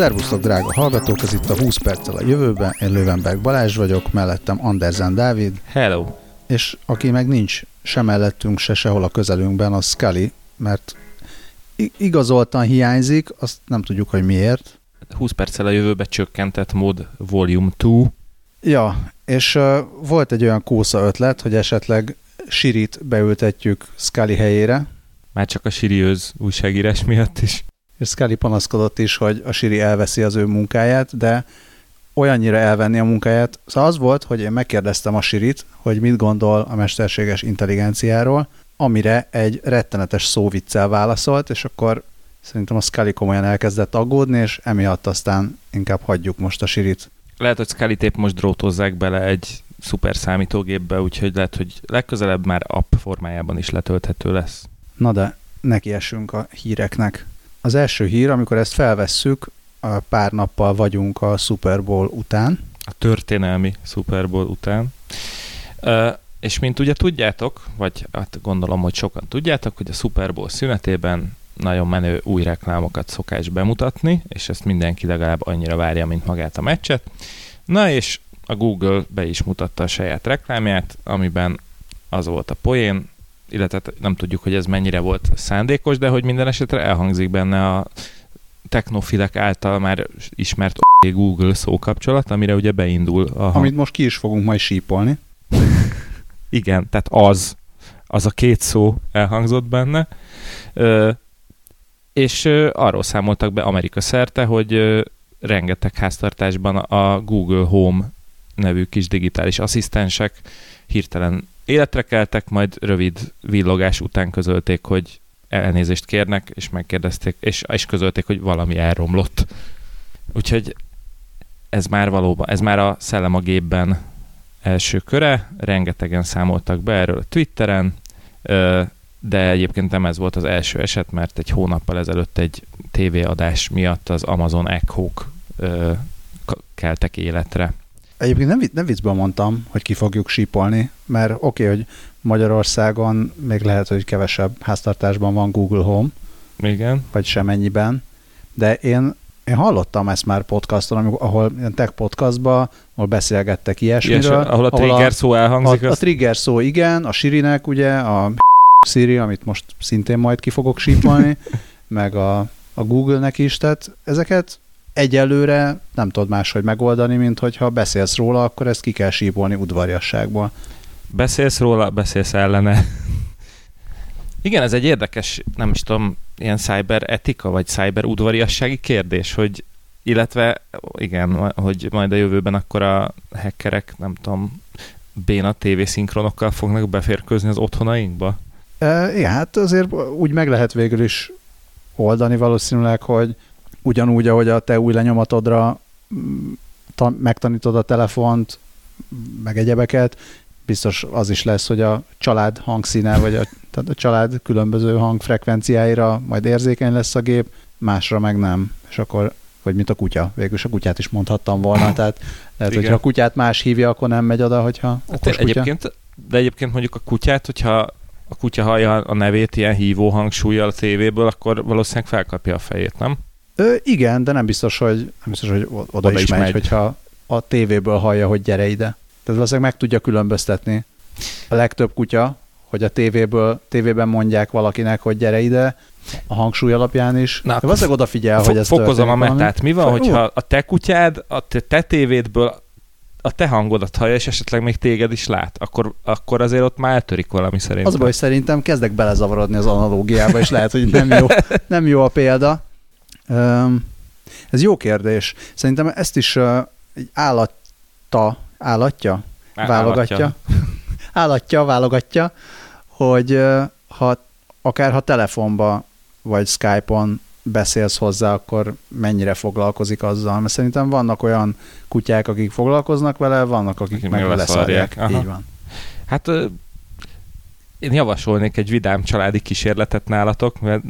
Szervusztok, drága hallgatók, ez itt a 20 perccel a jövőben, én Lövenberg Balázs vagyok, mellettem Andersen Dávid, Hello! és aki meg nincs se mellettünk, se sehol a közelünkben, az Scully, mert igazoltan hiányzik, azt nem tudjuk, hogy miért. 20 perccel a jövőbe csökkentett mód Volume 2. Ja, és uh, volt egy olyan kósza ötlet, hogy esetleg Sirit beültetjük Scully helyére, Már csak a Siriőz újságírás miatt is. És Scully panaszkodott is, hogy a Siri elveszi az ő munkáját, de olyannyira elvenni a munkáját. Szóval az volt, hogy én megkérdeztem a Sirit, hogy mit gondol a mesterséges intelligenciáról, amire egy rettenetes szóviccel válaszolt, és akkor szerintem a Scully komolyan elkezdett aggódni, és emiatt aztán inkább hagyjuk most a Sirit. Lehet, hogy Scully épp most drótozzák bele egy szuper számítógépbe, úgyhogy lehet, hogy legközelebb már app formájában is letölthető lesz. Na de nekiessünk a híreknek. Az első hír, amikor ezt felvesszük, pár nappal vagyunk a Super Bowl után. A történelmi Super Bowl után. És mint ugye tudjátok, vagy hát gondolom, hogy sokan tudjátok, hogy a Super Bowl szünetében nagyon menő új reklámokat szokás bemutatni, és ezt mindenki legalább annyira várja, mint magát a meccset. Na és a Google be is mutatta a saját reklámját, amiben az volt a poén, illetve hát nem tudjuk, hogy ez mennyire volt szándékos, de hogy minden esetre elhangzik benne a technofilek által már ismert Google szókapcsolat, amire ugye beindul a hang. Amit most ki is fogunk majd sípolni. Igen, tehát az, az a két szó elhangzott benne. Ö, és ö, arról számoltak be Amerika szerte, hogy ö, rengeteg háztartásban a Google Home nevű kis digitális asszisztensek hirtelen életre keltek, majd rövid villogás után közölték, hogy elnézést kérnek, és megkérdezték, és, és közölték, hogy valami elromlott. Úgyhogy ez már valóban, ez már a szellem a gépben első köre, rengetegen számoltak be erről a Twitteren, de egyébként nem ez volt az első eset, mert egy hónappal ezelőtt egy tévéadás miatt az Amazon k- keltek életre. Egyébként nem, nem viccből mondtam, hogy ki fogjuk sípolni, mert oké, okay, hogy Magyarországon még lehet, hogy kevesebb háztartásban van Google Home, Igen. vagy semennyiben, de én, én hallottam ezt már podcaston, amikor, ahol ilyen tech podcastban, ahol beszélgettek ilyesmiről. Ilyes, ahol a trigger szó elhangzik, a, a az trigger szó igen, a Sirinek ugye, a Siri, amit most szintén majd ki fogok sípolni, meg a, a Google-nek is, tehát ezeket egyelőre nem tudod máshogy megoldani, mint hogyha beszélsz róla, akkor ezt ki kell sípolni udvariasságból. beszélsz róla, beszélsz ellene. Igen, ez egy érdekes, nem is tudom, ilyen cyber etika, vagy cyber udvariassági kérdés, hogy illetve igen, hogy majd a jövőben akkor a hackerek, nem tudom, béna tévészinkronokkal fognak beférkőzni az otthonainkba? E, igen, hát azért úgy meg lehet végül is oldani valószínűleg, hogy ugyanúgy, ahogy a te új lenyomatodra mm, ta, megtanítod a telefont, meg egyebeket, biztos az is lesz, hogy a család hangszíne, vagy a, tehát a család különböző hangfrekvenciáira majd érzékeny lesz a gép, másra meg nem. És akkor, vagy mint a kutya. Végülis a kutyát is mondhattam volna, tehát lehet, Igen. hogyha a kutyát más hívja, akkor nem megy oda, hogyha okos kutya. Egyébként, de egyébként mondjuk a kutyát, hogyha a kutya hallja a nevét ilyen hívó hangsúlyjal a tévéből, akkor valószínűleg felkapja a fejét, nem? Ö, igen, de nem biztos, hogy, nem biztos, hogy oda, oda, is, is megy, megy. hogyha a tévéből hallja, hogy gyere ide. Tehát valószínűleg meg tudja különböztetni a legtöbb kutya, hogy a tévéből, tévében mondják valakinek, hogy gyere ide, a hangsúly alapján is. Na, de valószínűleg odafigyel, Fo- hogy ez fokozom a metát. Mi van, Ú. hogyha a te kutyád a te, te tévédből a te hangodat hallja, és esetleg még téged is lát, akkor, akkor azért ott már eltörik valami szerintem. Az baj, hogy szerintem kezdek belezavarodni az analógiába, és lehet, hogy nem jó, nem jó a példa. Ez jó kérdés. Szerintem ezt is egy állatta, állatja, válogatja. Állatja, válogatja, hogy ha akár ha telefonba vagy Skype-on beszélsz hozzá, akkor mennyire foglalkozik azzal. Mert szerintem vannak olyan kutyák, akik foglalkoznak vele, vannak, akik Akik meg leszarják. Így van. Hát én javasolnék egy vidám családi kísérletet nálatok, mert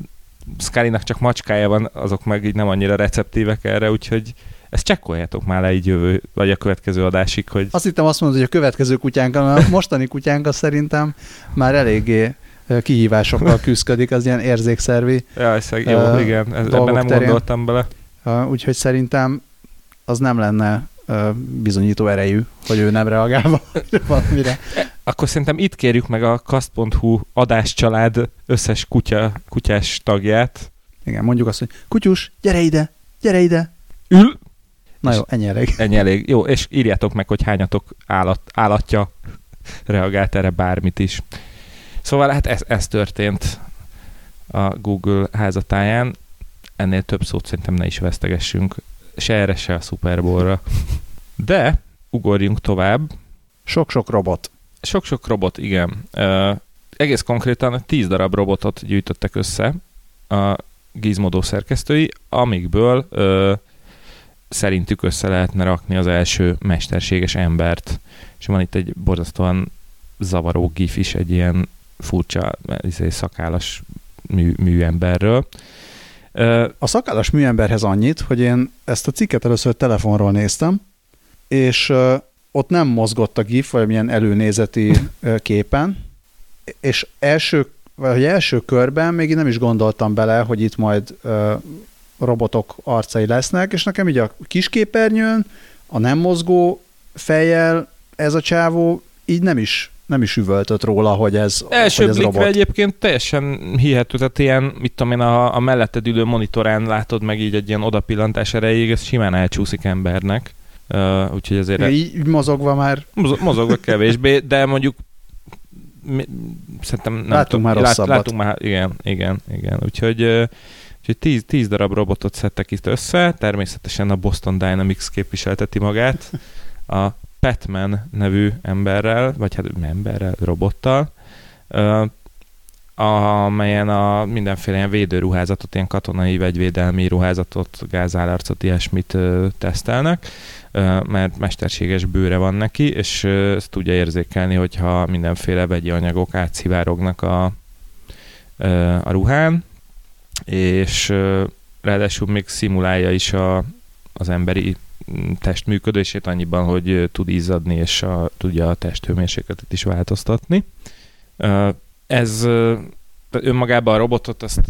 Scully-nak csak macskája van, azok meg így nem annyira receptívek erre, úgyhogy ezt csekkoljátok már le így jövő, vagy a következő adásig, hogy Azt hittem azt mondod, hogy a következő kutyánk, a mostani kutyánk szerintem már eléggé kihívásokkal küzdik, az ilyen érzékszervi ja, ez, jó, Ö, igen, ez, ebben nem terén. gondoltam bele. Uh, úgyhogy szerintem az nem lenne uh, bizonyító erejű, hogy ő nem reagál valamire. Akkor szerintem itt kérjük meg a kast.hu adáscsalád összes kutya, kutyás tagját. Igen, mondjuk azt, hogy kutyus, gyere ide, gyere ide. Ül! Na jó, ennyi elég. Ennyi elég. Jó, és írjátok meg, hogy hányatok állat, állatja reagált erre bármit is. Szóval hát ez, ez történt a Google házatáján. Ennél több szót szerintem ne is vesztegessünk. Se erre, se a Super Bowl-ra. De ugorjunk tovább. Sok-sok robot. Sok-sok robot, igen. Uh, egész konkrétan 10 darab robotot gyűjtöttek össze a Gizmodo szerkesztői, amikből uh, szerintük össze lehetne rakni az első mesterséges embert. És van itt egy borzasztóan zavaró gif is, egy ilyen furcsa izé, szakállas mű, műemberről. A szakállas műemberhez annyit, hogy én ezt a cikket először telefonról néztem, és ott nem mozgott a GIF, vagy milyen előnézeti képen, és első, vagy első körben még nem is gondoltam bele, hogy itt majd robotok arcai lesznek, és nekem így a kisképernyőn, a nem mozgó fejjel ez a csávó így nem is nem is üvöltött róla, hogy ez, Első hogy ez blikre robot. egyébként teljesen hihető, tehát ilyen, mit tudom én, a, a melletted ülő monitorán látod meg így egy ilyen odapillantás erejéig, ez simán elcsúszik embernek. Uh, úgyhogy azért... Így, így mozogva már... Mozogva kevésbé, de mondjuk mi, szerintem nem látunk tudom, már rosszabbat. Lát, látunk már, igen, igen, igen. Úgyhogy, úgyhogy tíz, tíz darab robotot szedtek itt össze, természetesen a Boston Dynamics képviselteti magát. A Petman nevű emberrel, vagy hát emberrel, robottal, amelyen a mindenféle ilyen védőruházatot, ilyen katonai vegyvédelmi ruházatot, gázállarcot, ilyesmit uh, tesztelnek, uh, mert mesterséges bőre van neki, és uh, ezt tudja érzékelni, hogyha mindenféle vegyi anyagok átszivárognak a, uh, a ruhán, és uh, ráadásul még szimulálja is a, az emberi test működését annyiban, hogy tud izzadni, és a, tudja a testhőmérsékletet is változtatni. Ez önmagában a robotot azt...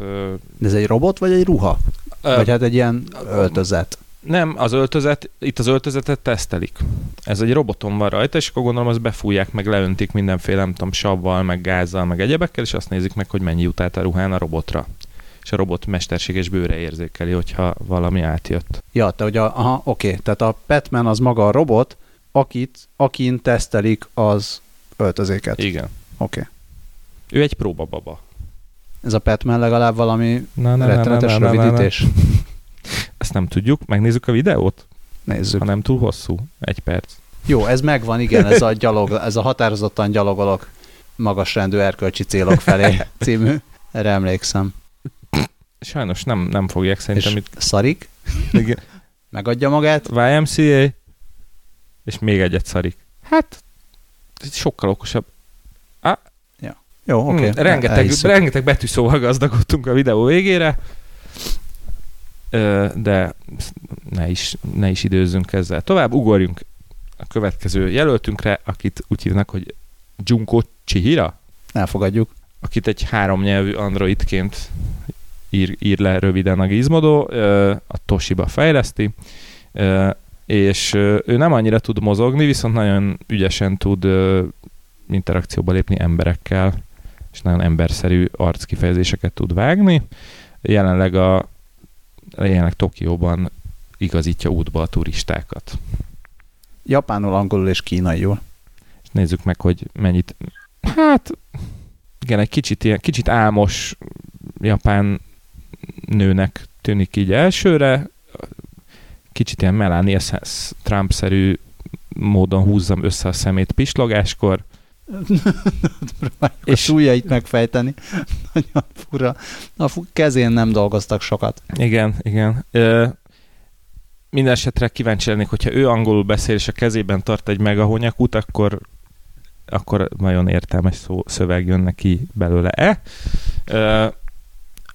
De ez egy robot, vagy egy ruha? Uh, vagy hát egy ilyen öltözet? Nem, az öltözet, itt az öltözetet tesztelik. Ez egy roboton van rajta, és akkor gondolom azt befújják, meg leöntik mindenféle, nem tudom, savval, meg gázzal, meg egyebekkel, és azt nézik meg, hogy mennyi jut át a ruhán a robotra és a robot mesterséges bőre érzékeli, hogyha valami átjött. Ja, te ugye, aha, oké, tehát a Petman az maga a robot, akit, akin tesztelik az öltözéket. Igen. Oké. Ő egy próbababa. Ez a Petman legalább valami na, na, rettenetes na, na, rövidítés? Na, na, na. Ezt nem tudjuk. Megnézzük a videót? Nézzük. Ha nem túl hosszú. Egy perc. Jó, ez megvan, igen, ez a, gyalog, ez a határozottan gyalogolok magasrendű erkölcsi célok felé című. Erre emlékszem. Sajnos nem, nem fogják szerintem és itt... szarik? Igen. Megadja magát? YMCA, és még egyet szarik. Hát, ez sokkal okosabb. Jó, oké. Okay. Hmm, rengeteg, rengeteg betűszóval gazdagodtunk a videó végére, de ne is, ne is időzzünk ezzel. Tovább ugorjunk a következő jelöltünkre, akit úgy hívnak, hogy Junko Chihira. Elfogadjuk. Akit egy háromnyelvű androidként ír, ír le röviden a Gizmodo, a Toshiba fejleszti, és ő nem annyira tud mozogni, viszont nagyon ügyesen tud interakcióba lépni emberekkel, és nagyon emberszerű arckifejezéseket tud vágni. Jelenleg a jelenleg Tokióban igazítja útba a turistákat. Japánul, angolul és kínaiul. És nézzük meg, hogy mennyit... Hát, igen, egy kicsit, ilyen, kicsit álmos japán nőnek tűnik így elsőre, kicsit ilyen Melania Trump-szerű módon húzzam össze a szemét pislogáskor. És súlyait megfejteni. Nagyon fura. A kezén nem dolgoztak sokat. Igen, igen. Ö, minden esetre kíváncsi lennék, hogyha ő angolul beszél, és a kezében tart egy megahonyakút, akkor akkor nagyon értelmes szó, szöveg jön neki belőle-e. Ö,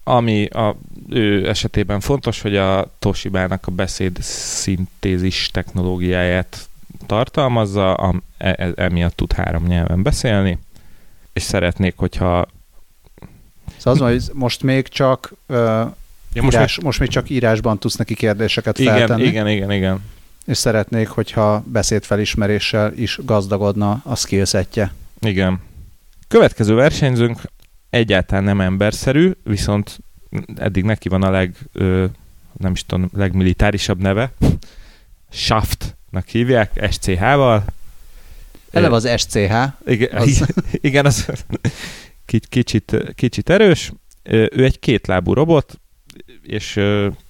ami a ő esetében fontos, hogy a Toshiba-nak a beszéd szintézis technológiáját tartalmazza, am, e, e, emiatt tud három nyelven beszélni, és szeretnék, hogyha... Szóval az, hogy most még csak ö, Ja, most, Írás, még... most még csak írásban tudsz neki kérdéseket igen, feltenni. Igen, igen, igen. És szeretnék, hogyha beszédfelismeréssel is gazdagodna a skillsetje. Igen. Következő versenyzőnk egyáltalán nem emberszerű, viszont eddig neki van a leg, ö, nem is tudom, legmilitárisabb neve. Shaftnak hívják, SCH-val. Eleve az SCH. Igen, az... igen az kicsit, kicsit erős. Ő egy kétlábú robot, és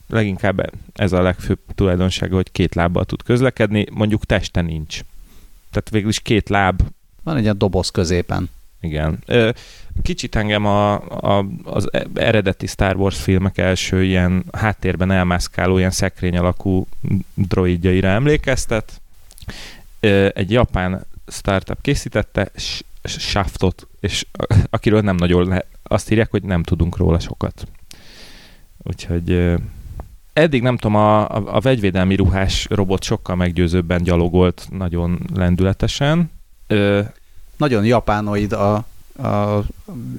leginkább ez a legfőbb tulajdonsága, hogy két lábbal tud közlekedni, mondjuk teste nincs. Tehát végül is két láb. Van egy ilyen doboz középen. Igen. Kicsit engem a, a, az eredeti Star Wars filmek első ilyen háttérben elmászkáló, ilyen szekrény alakú droidjaira emlékeztet. Egy japán startup készítette, Shaftot, és akiről nem nagyon le, azt írják, hogy nem tudunk róla sokat. Úgyhogy eddig nem tudom, a, a, a vegyvédelmi ruhás robot sokkal meggyőzőbben gyalogolt nagyon lendületesen. Nagyon japánoid a, a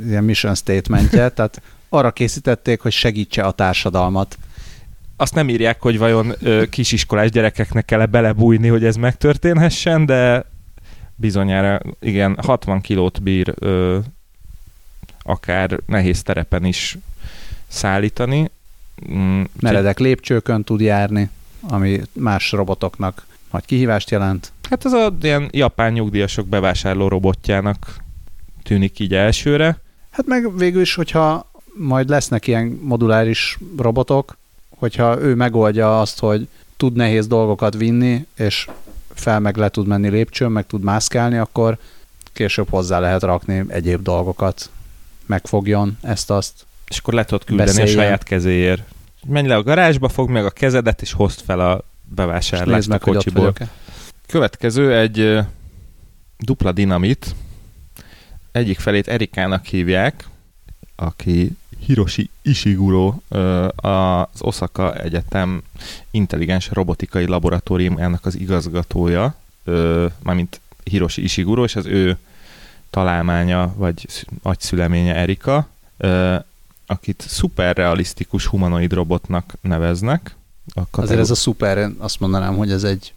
ilyen mission statementje, tehát arra készítették, hogy segítse a társadalmat. Azt nem írják, hogy vajon ö, kisiskolás gyerekeknek kell-e belebújni, hogy ez megtörténhessen, de bizonyára igen, 60 kilót bír ö, akár nehéz terepen is szállítani. Mm, Meredek lépcsőkön tud járni, ami más robotoknak nagy kihívást jelent. Hát ez a ilyen japán nyugdíjasok bevásárló robotjának tűnik így elsőre. Hát meg végül is, hogyha majd lesznek ilyen moduláris robotok, hogyha ő megoldja azt, hogy tud nehéz dolgokat vinni, és fel meg le tud menni lépcsőn, meg tud mászkálni, akkor később hozzá lehet rakni egyéb dolgokat. Megfogjon ezt-azt. És akkor le tudod küldeni beszéljen. a saját kezéért. Menj le a garázsba, fogd meg a kezedet, és hozd fel a bevásárlást meg, a kocsiból. Következő egy dupla dinamit. Egyik felét Erikának hívják, aki Hiroshi Ishiguro, az Osaka Egyetem intelligens robotikai laboratóriumának az igazgatója, mármint Hiroshi Ishiguro, és az ő találmánya, vagy agyszüleménye Erika, akit szuperrealisztikus humanoid robotnak neveznek. A Azért ez a szuper, azt mondanám, hogy ez egy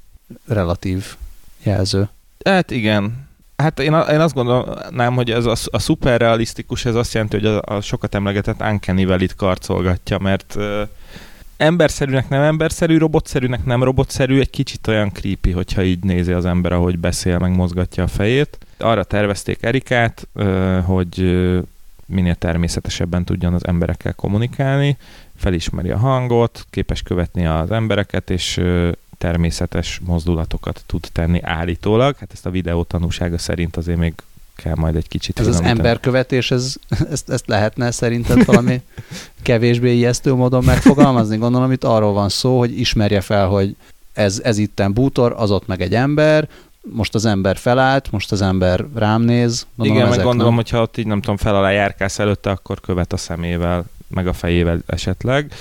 relatív jelző. Hát igen, Hát én, én azt gondolnám, hogy ez a, a szuperrealisztikus, ez azt jelenti, hogy a, a sokat emlegetett Uncanny itt karcolgatja, mert ö, emberszerűnek nem emberszerű, robotszerűnek nem robotszerű, egy kicsit olyan creepy, hogyha így nézi az ember, ahogy beszél, meg mozgatja a fejét. Arra tervezték Erikát, hogy minél természetesebben tudjon az emberekkel kommunikálni, felismeri a hangot, képes követni az embereket, és természetes mozdulatokat tud tenni állítólag. Hát ezt a videó tanúsága szerint azért még kell majd egy kicsit. Ez az emberkövetés, ez, ezt, ezt lehetne szerinted valami kevésbé ijesztő módon megfogalmazni? Gondolom, itt arról van szó, hogy ismerje fel, hogy ez, ez itten bútor, az ott meg egy ember, most az ember felállt, most az ember rám néz. Gondolom, Igen, meg gondolom, nem... hogyha ott így nem tudom, fel alá járkálsz előtte, akkor követ a szemével, meg a fejével esetleg.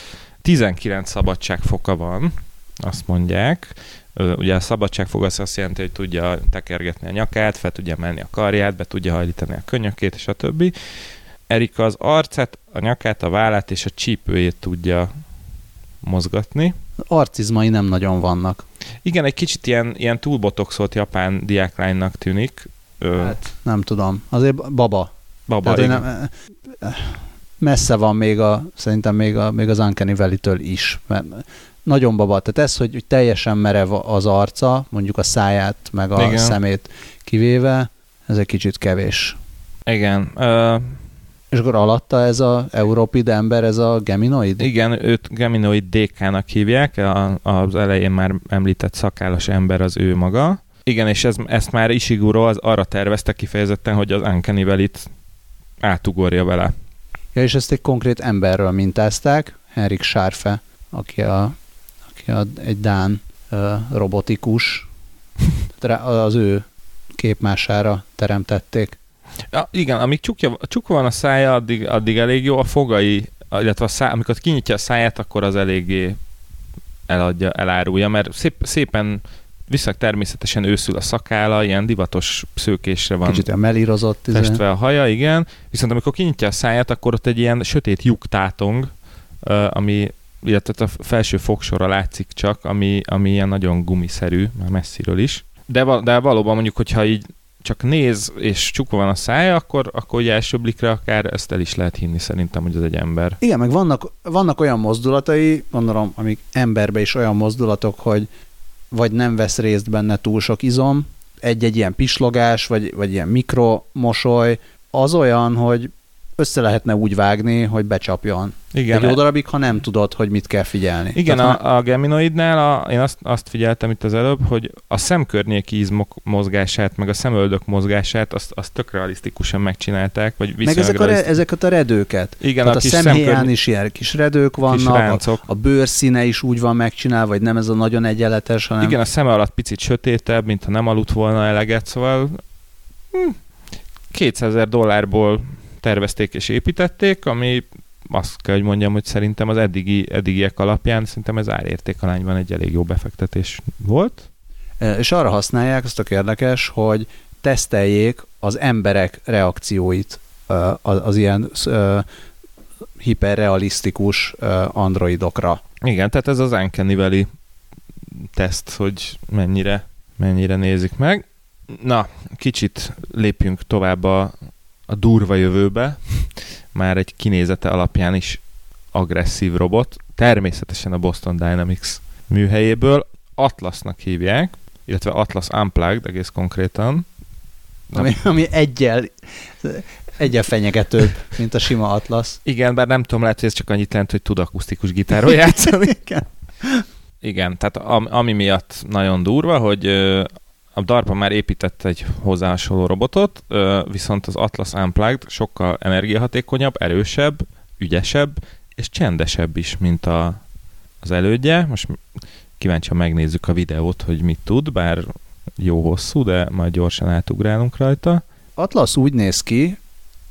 19 szabadságfoka van, azt mondják. Ugye a szabadságfog az azt jelenti, hogy tudja tekergetni a nyakát, fel tudja menni a karját, be tudja hajlítani a könyökét, és a többi. Erika az arcát, a nyakát, a vállát és a csípőjét tudja mozgatni. Arcizmai nem nagyon vannak. Igen, egy kicsit ilyen, ilyen túlbotoxolt japán diáklánynak tűnik. Hát, nem tudom. Azért baba. Baba, Tehát, nem, messze van még a, szerintem még, a, még az Uncanny Valley-től is. Mert nagyon baba. Tehát ez, hogy, hogy teljesen merev az arca, mondjuk a száját, meg a Igen. szemét kivéve, ez egy kicsit kevés. Igen. Uh... És akkor alatta ez a Europid ember, ez a Geminoid? Igen, őt Geminoid DK-nak hívják, a, az elején már említett szakállas ember az ő maga. Igen, és ez, ezt már Ishiguro az arra tervezte kifejezetten, hogy az Uncanny Valley-t átugorja vele. Ja, és ezt egy konkrét emberről mintázták, Henrik Sárfe, aki a egy Dán robotikus, az ő képmására teremtették. Ja, igen, amíg csukja, csukva van a szája, addig, addig elég jó, a fogai, illetve a szá, amikor kinyitja a száját, akkor az eléggé eladja, elárulja, mert szép, szépen viszont természetesen őszül a szakála, ilyen divatos szőkésre van. Kicsit ilyen melírozott. Festve a haja, igen. Viszont amikor kinyitja a száját, akkor ott egy ilyen sötét lyuk tátong, ami illetve a felső fogsora látszik csak, ami, ami ilyen nagyon gumiszerű, már messziről is. De, de valóban mondjuk, hogyha így csak néz, és csukva van a szája, akkor, akkor ugye első blikre akár ezt el is lehet hinni szerintem, hogy ez egy ember. Igen, meg vannak, vannak olyan mozdulatai, gondolom, amik emberbe is olyan mozdulatok, hogy vagy nem vesz részt benne túl sok izom, egy-egy ilyen pislogás, vagy, vagy ilyen mikromosoly, az olyan, hogy össze lehetne úgy vágni, hogy becsapjon. Igen. Egy jó darabig, ha nem tudod, hogy mit kell figyelni. Igen, Tehát, a, a Geminoidnál a, én azt, azt figyeltem itt az előbb, hogy a szemkörnyéki izmok mozgását, meg a szemöldök mozgását, azt, azt tök realisztikusan megcsinálták, vagy Meg ezek a, re, ezeket a redőket. Igen, Tehát a, a szemhéján szemkörny... is ilyen kis redők vannak, kis a, a bőrszíne is úgy van megcsinálva, vagy nem ez a nagyon egyenletes, hanem... Igen, a szeme alatt picit sötétebb, mint ha nem aludt volna eleget, szóval hm, 200 ezer dollárból tervezték és építették, ami azt kell, hogy mondjam, hogy szerintem az eddigi, eddigiek alapján szerintem ez árértékalányban egy elég jó befektetés volt. E, és arra használják, az tök érdekes, hogy teszteljék az emberek reakcióit e, az, az ilyen e, hiperrealisztikus androidokra. Igen, tehát ez az Uncanny Valley teszt, hogy mennyire, mennyire nézik meg. Na, kicsit lépjünk tovább a, a durva jövőbe, már egy kinézete alapján is agresszív robot, természetesen a Boston Dynamics műhelyéből, Atlasnak hívják, illetve Atlas Unplugged egész konkrétan. Ami, ami egyel, egyel fenyegetőbb, mint a sima Atlas. Igen, bár nem tudom, lehet, hogy ez csak annyit jelent, hogy tud akusztikus gitáról játszani. Igen. Igen, tehát ami miatt nagyon durva, hogy a DARPA már épített egy hozzá robotot, viszont az Atlas Unplugged sokkal energiahatékonyabb, erősebb, ügyesebb és csendesebb is, mint a, az elődje. Most kíváncsian megnézzük a videót, hogy mit tud, bár jó hosszú, de majd gyorsan átugrálunk rajta. Atlas úgy néz ki,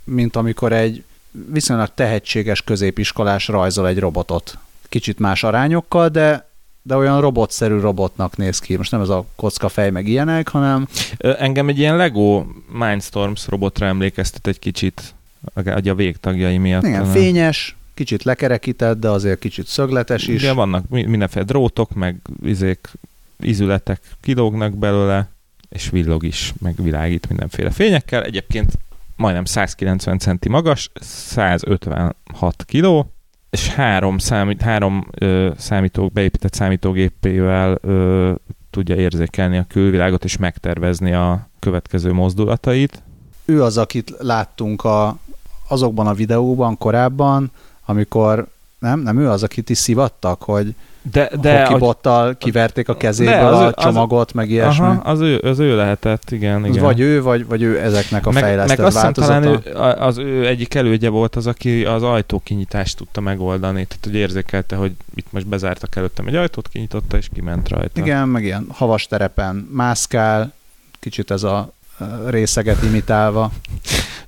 mint amikor egy viszonylag tehetséges középiskolás rajzol egy robotot. Kicsit más arányokkal, de de olyan robotszerű robotnak néz ki. Most nem ez a kocka fej meg ilyenek, hanem... Engem egy ilyen Lego Mindstorms robotra emlékeztet egy kicsit, a végtagjai miatt. Igen, hanem. fényes, kicsit lekerekített, de azért kicsit szögletes is. Igen, vannak mindenféle drótok, meg izék, ízületek kilógnak belőle, és villog is, meg világít mindenféle fényekkel. Egyébként majdnem 190 centi magas, 156 kiló, és három, számít, három ö, számító, beépített számítógépével ö, tudja érzékelni a külvilágot és megtervezni a következő mozdulatait. Ő az, akit láttunk a, azokban a videóban korábban, amikor nem, nem ő az, akit is szivattak, hogy de, de hokibottal kiverték a kezéből de, az, a csomagot, az, meg ilyesmi. Aha, az ő, az ő lehetett, igen. igen. Vagy ő, vagy, vagy ő ezeknek a meg, fejlesztett meg azt változata. talán ő, az ő egyik elődje volt az, aki az ajtókinyitást tudta megoldani, tehát hogy érzékelte, hogy itt most bezártak előttem egy ajtót, kinyitotta és kiment rajta. Igen, meg ilyen havas terepen mászkál, kicsit ez a részeget imitálva.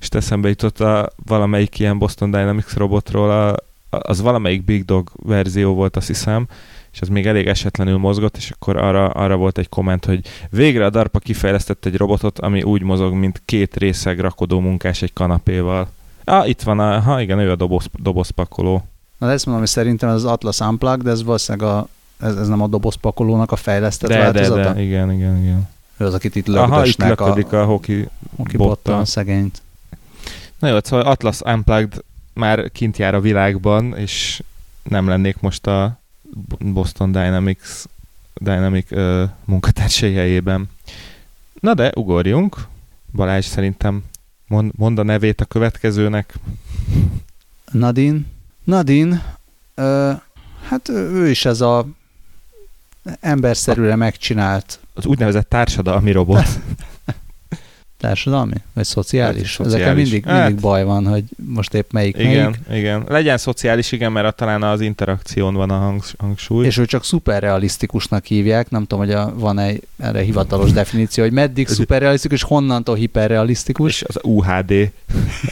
és eszembe jutott a valamelyik ilyen Boston Dynamics robotról, a, az valamelyik Big Dog verzió volt, azt hiszem, és az még elég esetlenül mozgott, és akkor arra, arra volt egy komment, hogy végre a DARPA kifejlesztett egy robotot, ami úgy mozog, mint két részeg rakodó munkás egy kanapéval. Ah, itt van, a, ha igen, ő a doboz, dobozpakoló. Na ezt mondom, hogy szerintem ez az Atlas Unplugged, de ez valószínűleg a, ez, ez nem a dobozpakolónak a fejlesztett de, változata? De, de, igen, igen, igen. Ő az, akit itt lögdösnek Aha, itt a, a hoki, hoki bottal szegényt. Na jó, szóval Atlas Unplugged már kint jár a világban, és nem lennék most a Boston Dynamics Dynamic uh, munkatársai helyében. Na de, ugorjunk. Balázs szerintem mond, mond a nevét a következőnek. Nadine. Nadine, uh, hát ő is ez a emberszerűre megcsinált. Az úgynevezett társadalmi robot. Társadalmi? Vagy szociális? szociális. Ezekkel mindig, hát, mindig baj van, hogy most épp melyik Igen, melyik. igen. Legyen szociális, igen, mert talán az interakción van a hangsúly. És ő csak szuperrealisztikusnak hívják, nem tudom, hogy a, van-e erre hivatalos definíció, hogy meddig szuperrealisztikus, honnantól hiperrealisztikus. És az UHD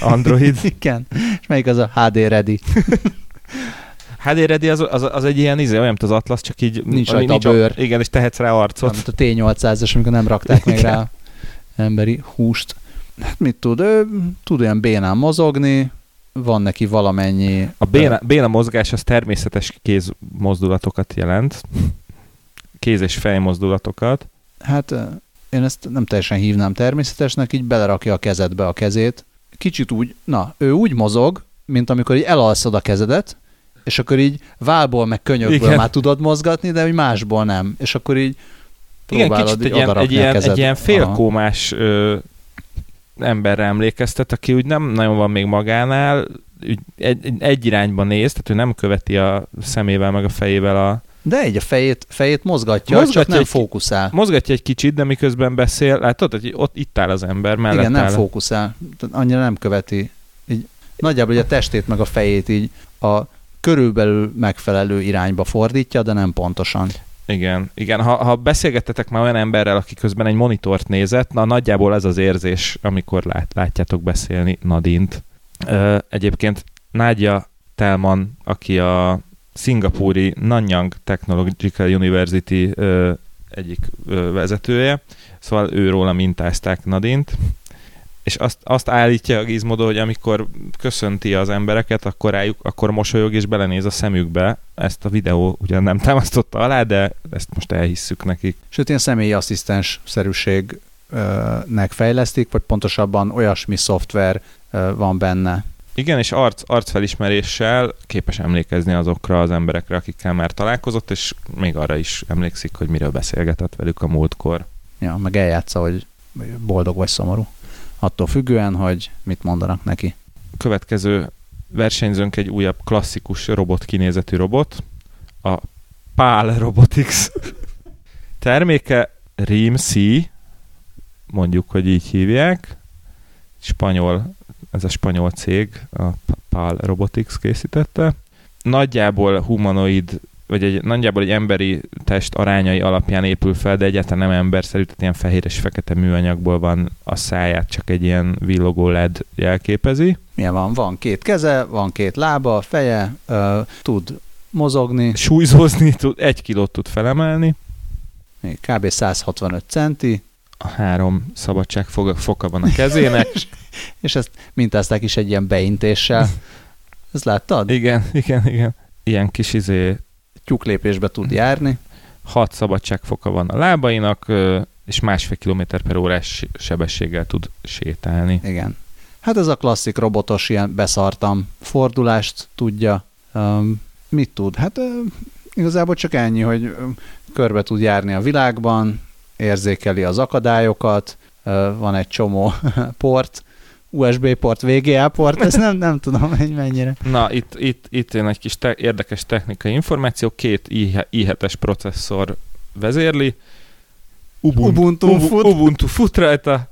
Android. igen. És melyik az a HD Ready? HD Ready az, az, az egy ilyen izé, olyan, mint az Atlas, csak így... Nincs rajta a bőr. Igen, és tehetsz rá arcot. Mint a T800-es, amikor nem rakták még rá emberi húst. Hát mit tud? Ő tud olyan bénán mozogni, van neki valamennyi... A béna, béna mozgás az természetes kézmozdulatokat jelent. Kéz- és fejmozdulatokat. Hát én ezt nem teljesen hívnám természetesnek, így belerakja a kezedbe a kezét. Kicsit úgy, na, ő úgy mozog, mint amikor így elalszod a kezedet, és akkor így válból meg könyökből Igen. már tudod mozgatni, de úgy másból nem. És akkor így Igen, kicsit egy ilyen, egy, ilyen, egy ilyen félkómás ö, emberre emlékeztet, aki úgy nem nagyon van még magánál, úgy egy, egy irányba néz, tehát ő nem követi a szemével meg a fejével a, de egy a fejét, fejét mozgatja, mozgatja csak nem egy, fókuszál. Mozgatja egy kicsit, de miközben beszél, látod, hogy ott itt áll az ember mellett Igen, nem áll. fókuszál, annyira nem követi. Így, nagyjából hogy a testét meg a fejét így a körülbelül megfelelő irányba fordítja, de nem pontosan. Igen, igen. Ha, ha beszélgettetek már olyan emberrel, aki közben egy monitort nézett, na nagyjából ez az érzés, amikor lát, látjátok beszélni Nadint. Ö, egyébként Nádja Telman, aki a szingapúri Nanyang Technological University ö, egyik ö, vezetője, szóval őróla mintázták Nadint, és azt, azt állítja a Gizmodo, hogy amikor köszönti az embereket, akkor rájuk, akkor mosolyog és belenéz a szemükbe. Ezt a videó ugyan nem támasztotta alá, de ezt most elhisszük nekik. Sőt, ilyen személyi asszisztens szerűségnek fejlesztik, vagy pontosabban olyasmi szoftver van benne, igen, és arc, arcfelismeréssel képes emlékezni azokra az emberekre, akikkel már találkozott, és még arra is emlékszik, hogy miről beszélgetett velük a múltkor. Ja, meg eljátsza, hogy boldog vagy szomorú. Attól függően, hogy mit mondanak neki. Következő versenyzőnk egy újabb klasszikus robot kinézetű robot, a PAL Robotics terméke Rim C, mondjuk, hogy így hívják, spanyol ez a spanyol cég, a PAL Robotics készítette. Nagyjából humanoid, vagy egy, nagyjából egy emberi test arányai alapján épül fel, de egyáltalán nem emberszerű, tehát ilyen fehér és fekete műanyagból van a száját, csak egy ilyen villogó LED jelképezi. Milyen van? Van két keze, van két lába, feje, ö, tud mozogni. Súlyzózni, tud, egy kilót tud felemelni. Kb. 165 centi. A három szabadság foka van a kezének. és ezt mintázták is egy ilyen beintéssel. Ezt láttad? Igen, igen, igen. Ilyen kis izé... Tyúklépésbe tud járni. Hat szabadságfoka van a lábainak, és másfél kilométer per órás sebességgel tud sétálni. Igen. Hát ez a klasszik robotos ilyen beszartam fordulást tudja. Um, mit tud? Hát uh, igazából csak ennyi, hogy körbe tud járni a világban, érzékeli az akadályokat, van egy csomó port, USB port, VGA port, ezt nem, nem tudom, hogy mennyire. Na, itt, itt, itt jön egy kis te- érdekes technikai információ, két i7-es processzor vezérli, Ubuntu, Ubuntu, fut. Ubuntu fut rajta.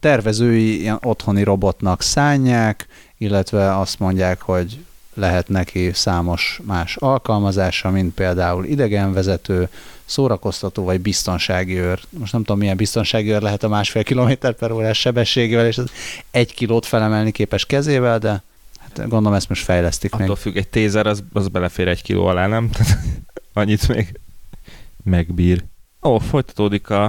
Tervezői ilyen otthoni robotnak szánják, illetve azt mondják, hogy lehet neki számos más alkalmazása, mint például idegenvezető, szórakoztató vagy biztonsági őr. Most nem tudom, milyen biztonsági őr lehet a másfél kilométer per órás sebességével, és az egy kilót felemelni képes kezével, de hát gondolom ezt most fejlesztik Attól még. függ, egy tézer az, az belefér egy kiló alá, nem? Annyit még megbír. Ó, folytatódik a,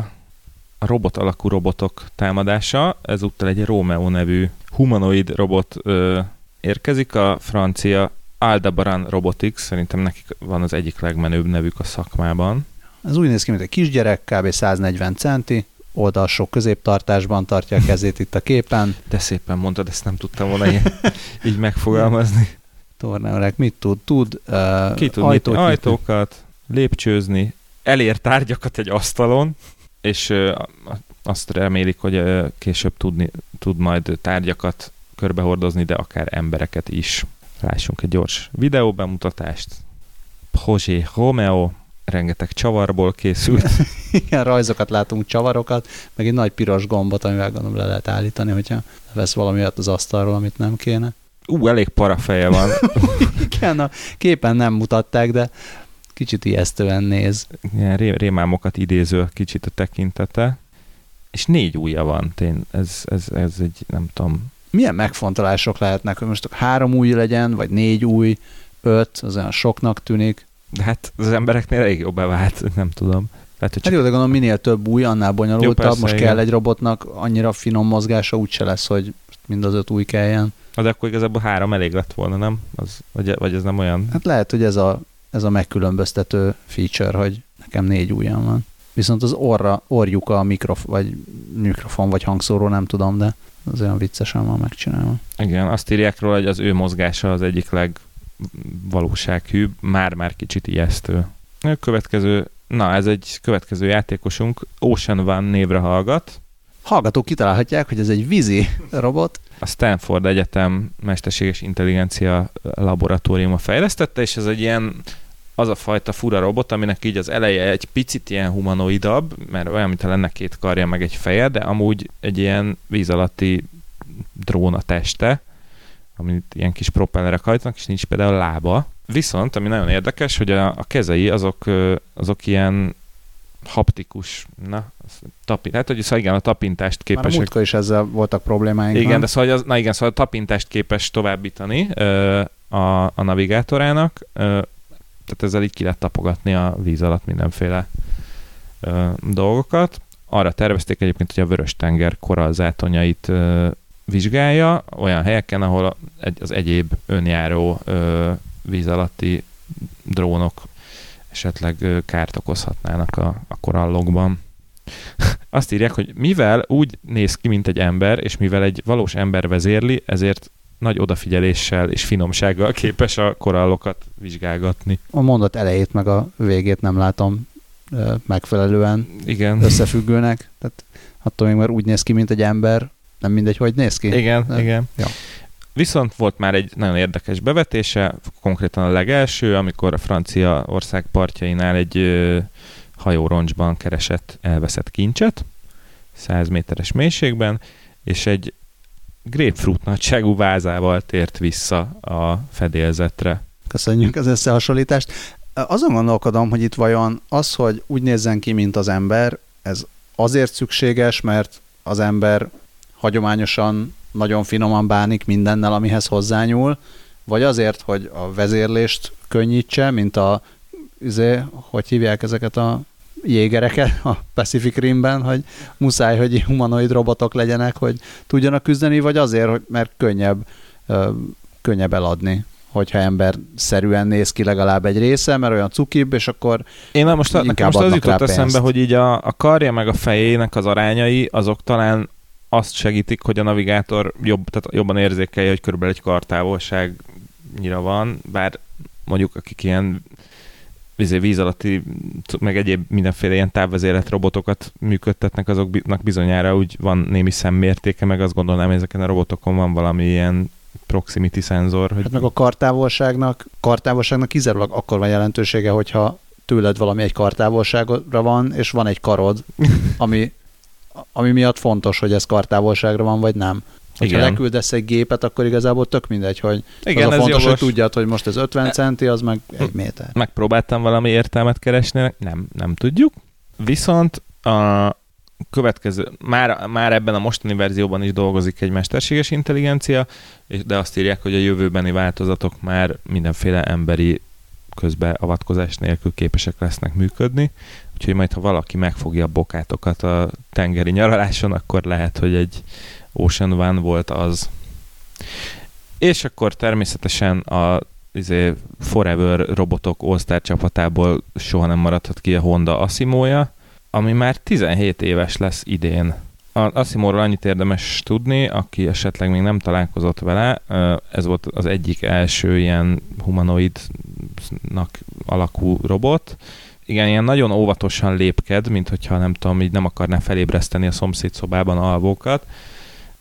a robot alakú robotok támadása. Ezúttal egy Romeo nevű humanoid robot ö, érkezik. A francia Aldebaran Robotics, szerintem nekik van az egyik legmenőbb nevük a szakmában. Ez úgy néz ki, mint egy kisgyerek, kb. 140 centi, oldalsó középtartásban tartja a kezét itt a képen. De szépen mondtad, ezt nem tudtam volna így, így megfogalmazni. Torneorek mit tud? Tud, uh, Ki tud ajtót, ajtókat, lépcsőzni, elér tárgyakat egy asztalon, és uh, azt remélik, hogy uh, később tudni, tud majd tárgyakat körbehordozni, de akár embereket is. Lássunk egy gyors videó bemutatást. José Romeo rengeteg csavarból készült. Igen, rajzokat látunk, csavarokat, meg egy nagy piros gombot, amivel gondolom le lehet állítani, hogyha vesz valami az asztalról, amit nem kéne. Ú, elég parafeje van. Igen, a képen nem mutatták, de kicsit ijesztően néz. Igen, ré- rémámokat idéző kicsit a tekintete. És négy ujja van, tény, ez, ez, ez egy, nem tudom. Milyen megfontolások lehetnek, hogy most három új legyen, vagy négy új, öt, az olyan soknak tűnik. De hát az embereknél elég jobb bevált, nem tudom. Lehet, hogy hát jó, de gondolom minél több új, annál bonyolultabb. Jó, persze, Most igen. kell egy robotnak annyira finom mozgása úgyse lesz, hogy mind az öt új kelljen. Na, de akkor igazából három elég lett volna, nem? Az, vagy, vagy ez nem olyan? Hát lehet, hogy ez a, ez a megkülönböztető feature, hogy nekem négy ujjam van. Viszont az orra, orjuk a mikrof, vagy mikrofon, vagy hangszóró, nem tudom, de az olyan viccesen van megcsinálva. Igen, azt írják róla, hogy az ő mozgása az egyik legvalósághűbb, már-már kicsit ijesztő. A következő, na ez egy következő játékosunk, Ocean One névre hallgat. Hallgatók kitalálhatják, hogy ez egy vízi robot. A Stanford Egyetem mesterséges intelligencia laboratóriuma fejlesztette, és ez egy ilyen az a fajta fura robot, aminek így az eleje egy picit ilyen humanoidabb, mert olyan, mintha lenne két karja, meg egy feje, de amúgy egy ilyen víz alatti dróna teste, amit ilyen kis propellerek hajtanak, és nincs például lába. Viszont, ami nagyon érdekes, hogy a, a kezei azok, azok ilyen haptikus, na, tapint, hát hogy szóval igen, a tapintást képesek. Már a is ezzel voltak problémáink. Igen, van. de szóval, az, na igen, szóval a tapintást képes továbbítani ö, a, a navigátorának, ö, tehát ezzel így ki lehet tapogatni a víz alatt mindenféle ö, dolgokat. Arra tervezték egyébként, hogy a Vörös-tenger korallzátonyait ö, vizsgálja olyan helyeken, ahol az egyéb önjáró ö, víz alatti drónok esetleg kárt okozhatnának a, a korallokban. Azt írják, hogy mivel úgy néz ki, mint egy ember, és mivel egy valós ember vezérli, ezért nagy odafigyeléssel és finomsággal képes a korallokat vizsgálgatni. A mondat elejét meg a végét nem látom megfelelően Igen. összefüggőnek. Tehát attól még már úgy néz ki, mint egy ember, nem mindegy, hogy néz ki. Igen, De, igen. Ja. Viszont volt már egy nagyon érdekes bevetése, konkrétan a legelső, amikor a francia ország partjainál egy hajóroncsban keresett elveszett kincset, 100 méteres mélységben, és egy grapefruit nagyságú vázával tért vissza a fedélzetre. Köszönjük az összehasonlítást. Azon gondolkodom, hogy itt vajon az, hogy úgy nézzen ki, mint az ember, ez azért szükséges, mert az ember hagyományosan nagyon finoman bánik mindennel, amihez hozzányúl, vagy azért, hogy a vezérlést könnyítse, mint a, üzé, hogy hívják ezeket a jégereket a Pacific Rimben, hogy muszáj, hogy humanoid robotok legyenek, hogy tudjanak küzdeni, vagy azért, hogy, mert könnyebb, könnyebb eladni hogyha ember szerűen néz ki legalább egy része, mert olyan cukibb, és akkor Én nem most, nekem most az jutott eszembe, hogy így a, a karja meg a fejének az arányai, azok talán azt segítik, hogy a navigátor jobb, tehát jobban érzékelje, hogy körülbelül egy kartávolságnyira van, bár mondjuk akik ilyen víz, alatti, meg egyéb mindenféle ilyen távvezélet robotokat működtetnek, azoknak bizonyára úgy van némi szemmértéke, meg azt gondolnám, hogy ezeken a robotokon van valami ilyen proximity szenzor. Hogy... Hát meg a kartávolságnak, kartávolságnak kizárólag akkor van jelentősége, hogyha tőled valami egy kartávolságra van, és van egy karod, ami, ami miatt fontos, hogy ez kartávolságra van, vagy nem. Hogyha Igen. leküldesz egy gépet, akkor igazából tök mindegy, hogy Igen, az a fontos, jogos. hogy tudjad, hogy most ez 50 e- centi, az meg egy méter. Megpróbáltam valami értelmet keresni, nem, nem tudjuk. Viszont a következő, már, már ebben a mostani verzióban is dolgozik egy mesterséges intelligencia, de azt írják, hogy a jövőbeni változatok már mindenféle emberi közbeavatkozás nélkül képesek lesznek működni. Úgyhogy majd, ha valaki megfogja a bokátokat a tengeri nyaraláson, akkor lehet, hogy egy Ocean One volt az. És akkor természetesen a izé, Forever robotok All-Star csapatából soha nem maradhat ki a Honda Asimója, ami már 17 éves lesz idén. A Asimóról annyit érdemes tudni, aki esetleg még nem találkozott vele, ez volt az egyik első ilyen humanoidnak alakú robot. Igen, ilyen nagyon óvatosan lépked, mint hogyha nem tudom, így nem akarná felébreszteni a szomszéd szobában alvókat,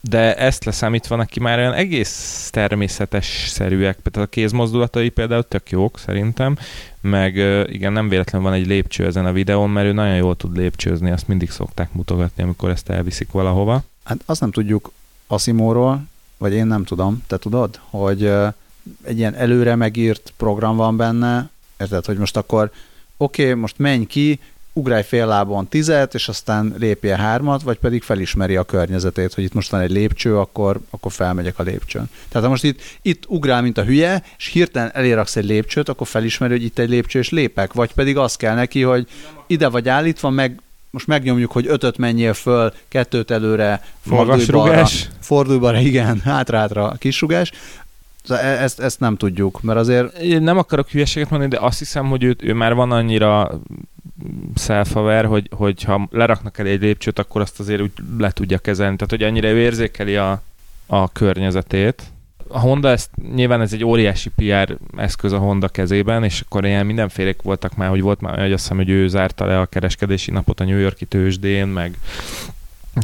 de ezt leszámítva neki már olyan egész természetes szerűek, tehát a kézmozdulatai például tök jók szerintem, meg igen, nem véletlen van egy lépcső ezen a videón, mert ő nagyon jól tud lépcsőzni, azt mindig szokták mutogatni, amikor ezt elviszik valahova. Hát azt nem tudjuk Asimóról, vagy én nem tudom, te tudod, hogy egy ilyen előre megírt program van benne, érted, hogy most akkor oké, okay, most menj ki, ugrálj fél lábon tizet, és aztán lépje hármat, vagy pedig felismeri a környezetét, hogy itt most van egy lépcső, akkor, akkor felmegyek a lépcsőn. Tehát ha most itt, itt ugrál, mint a hülye, és hirtelen eléraksz egy lépcsőt, akkor felismeri, hogy itt egy lépcső, és lépek, vagy pedig az kell neki, hogy ide vagy állítva, meg most megnyomjuk, hogy ötöt menjél föl, kettőt előre, fordulj balra, fordulj balra, igen, hátra-hátra kisrugás. E- Ezt, ezt nem tudjuk, mert azért Én nem akarok hülyeséget mondani, de azt hiszem, hogy ő, ő már van annyira self hogy, hogy ha leraknak el egy lépcsőt, akkor azt azért úgy le tudja kezelni. Tehát, hogy annyira ő érzékeli a, a környezetét. A Honda, ezt, nyilván ez egy óriási PR eszköz a Honda kezében, és akkor ilyen mindenfélek voltak már, hogy volt már hogy azt hiszem, hogy ő zárta le a kereskedési napot a New Yorki tőzsdén, meg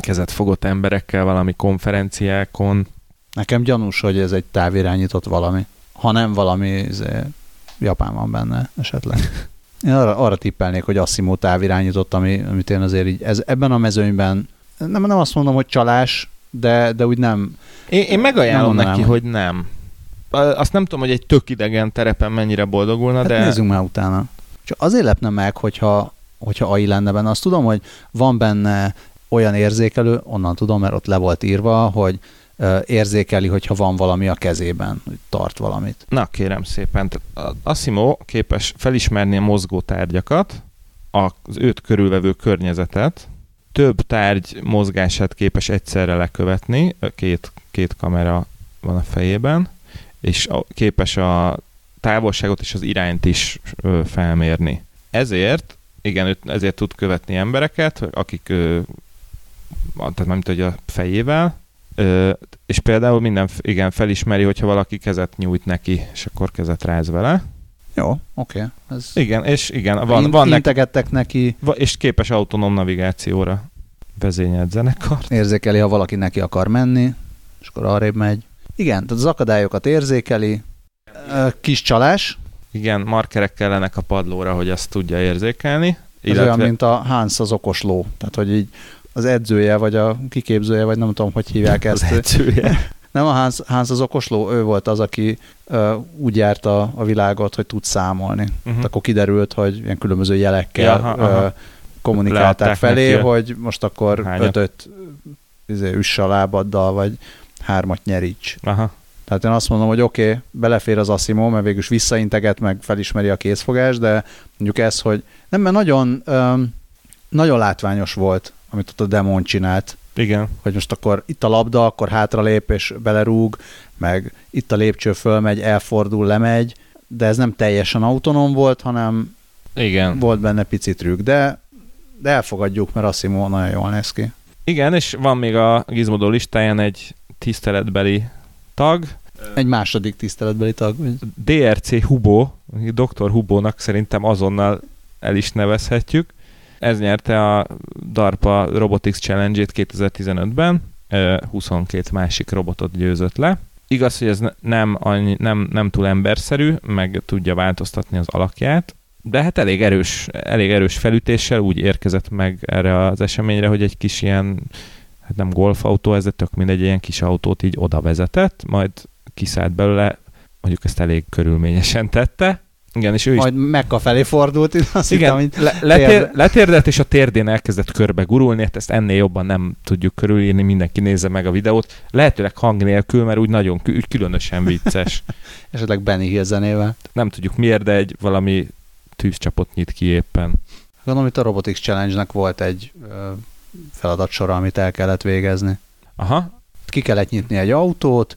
kezet fogott emberekkel valami konferenciákon. Nekem gyanús, hogy ez egy távirányított valami. Ha nem valami izé, Japán van benne esetleg. Én arra, arra tippelnék, hogy Asimo távirányított, ami, amit én azért így ez, ebben a mezőnyben nem, nem azt mondom, hogy csalás, de, de úgy nem, Én, én megajánlom Nem neki, hogy nem. Azt nem tudom, hogy egy tök idegen terepen mennyire boldogulna, Hát de... nézzünk már utána. Csak azért lepne meg, hogyha, hogyha AI lenne benne. Azt tudom, hogy van benne olyan érzékelő, onnan tudom, mert ott le volt írva, hogy érzékeli, hogyha van valami a kezében, hogy tart valamit. Na kérem szépen, tehát a Asimo képes felismerni a mozgó tárgyakat, az őt körülvevő környezetet, több tárgy mozgását képes egyszerre lekövetni, két, két kamera van a fejében, és képes a távolságot és az irányt is felmérni. Ezért, igen, ezért tud követni embereket, akik, tehát nem hogy a fejével, ö, és például minden, igen, felismeri, hogyha valaki kezet nyújt neki, és akkor kezet ráz vele. Jó, oké. Ez Igen, és igen, van, In- van integettek neki, va- és képes autonóm navigációra vezényelt zenekart. érzékeli, ha valaki neki akar menni, és akkor arrébb megy. Igen, tehát az akadályokat érzékeli. Kis csalás, Igen, markerek kellenek a padlóra, hogy azt tudja érzékelni. ez olyan, mint a Hans az okos ló. Tehát, hogy így az edzője, vagy a kiképzője, vagy nem tudom, hogy hívják az ezt. edzője. Nem a Hans, Hans az okosló, ő volt az, aki ö, úgy járta a világot, hogy tud számolni. Uh-huh. Hát akkor kiderült, hogy ilyen különböző jelekkel Ja, aha, aha. ö, kommunikálták Leadták felé, neki hogy most akkor Hányat? ötöt izé, üss a lábaddal, vagy hármat nyeríts. Aha. Tehát én azt mondom, hogy oké, okay, belefér az Asimo, mert végülis visszainteget, meg felismeri a kézfogás, de mondjuk ez, hogy nem, mert nagyon, öm, nagyon látványos volt, amit ott a demon csinált, Igen. hogy most akkor itt a labda, akkor hátralép és belerúg, meg itt a lépcső fölmegy, elfordul, lemegy, de ez nem teljesen autonóm volt, hanem Igen. volt benne pici trükk, de, de elfogadjuk, mert Asimo nagyon jól néz ki. Igen, és van még a Gizmodo listáján egy tiszteletbeli tag, Egy második tiszteletbeli tag. DRC Hubo, Dr. Hubónak szerintem azonnal el is nevezhetjük. Ez nyerte a DARPA Robotics Challenge-ét 2015-ben, ö, 22 másik robotot győzött le. Igaz, hogy ez ne- nem, annyi, nem, nem túl emberszerű, meg tudja változtatni az alakját, de hát elég erős, elég erős felütéssel úgy érkezett meg erre az eseményre, hogy egy kis ilyen, hát nem golfautó, ez de tök mindegy, ilyen kis autót így oda vezetett, majd kiszállt belőle, mondjuk ezt elég körülményesen tette. Igen, és ő is Majd Mekka felé fordult, én azt igen, hittem, le, letér, térde. letérdelt, és a térdén elkezdett körbe gurulni, hát ezt ennél jobban nem tudjuk körülírni, mindenki nézze meg a videót. Lehetőleg hang nélkül, mert úgy nagyon úgy különösen vicces. esetleg Benny Hill zenével. nem tudjuk miért, de egy valami tűzcsapot nyit ki éppen. Gondolom, itt a Robotics Challenge-nek volt egy ö, feladatsora, amit el kellett végezni. Aha, Ki kellett nyitni egy autót,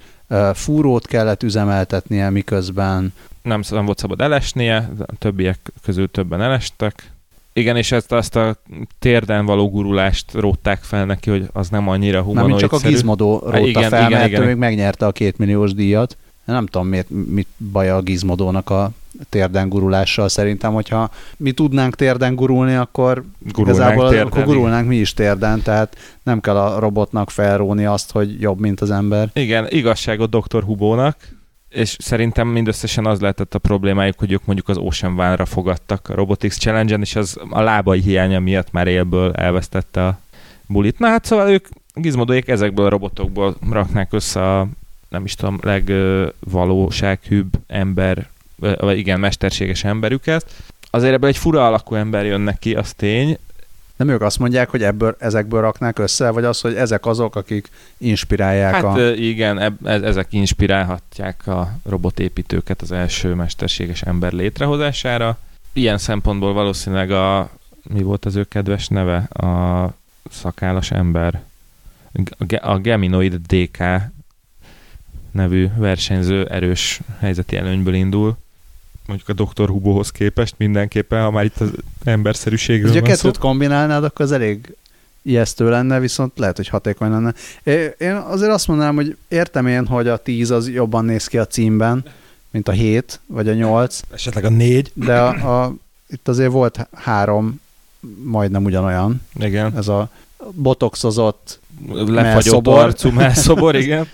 fúrót kellett üzemeltetnie, miközben nem, nem volt szabad elesnie, a többiek közül többen elestek. Igen, és ezt azt a térden való gurulást rótták fel neki, hogy az nem annyira nem mint csak a. Gizmodo rótta igen, fel, igen, mert igen. ő még megnyerte a két milliós díjat. Nem tudom, miért, mit baja a Gizmodónak a térden gurulással. Szerintem, hogyha mi tudnánk térden gurulni, akkor Gurulnánk igazából térden, akkor gurulnánk mi is térden, tehát nem kell a robotnak felróni azt, hogy jobb, mint az ember. Igen, igazságot Dr. Hubónak, és szerintem mindösszesen az lehetett a problémájuk, hogy ők mondjuk az Ocean One-ra fogadtak a Robotics Challenge-en, és az a lábai hiánya miatt már élből elvesztette a bulit. Na hát szóval ők, gizmodóik ezekből a robotokból raknák össze a nem is tudom, legvalósághűbb ember, vagy igen, mesterséges emberüket. Azért ebből egy fura alakú ember jön neki, az tény. Nem ők azt mondják, hogy ebből, ezekből raknák össze, vagy az, hogy ezek azok, akik inspirálják Hát a... igen, ez, ezek inspirálhatják a robotépítőket az első mesterséges ember létrehozására. Ilyen szempontból valószínűleg a mi volt az ő kedves neve? A szakállas ember. A Geminoid DK nevű versenyző erős helyzeti előnyből indul. Mondjuk a Dr. Hubohoz képest mindenképpen, ha már itt az emberszerűségről Ha van szó. kettőt kombinálnád, akkor az elég ijesztő lenne, viszont lehet, hogy hatékony lenne. Én azért azt mondanám, hogy értem én, hogy a 10 az jobban néz ki a címben, mint a 7 vagy a 8, Esetleg a négy. de a, a, itt azért volt három majdnem ugyanolyan. Igen. Ez a botoxozott, Lefagyott arcú melszobor, igen.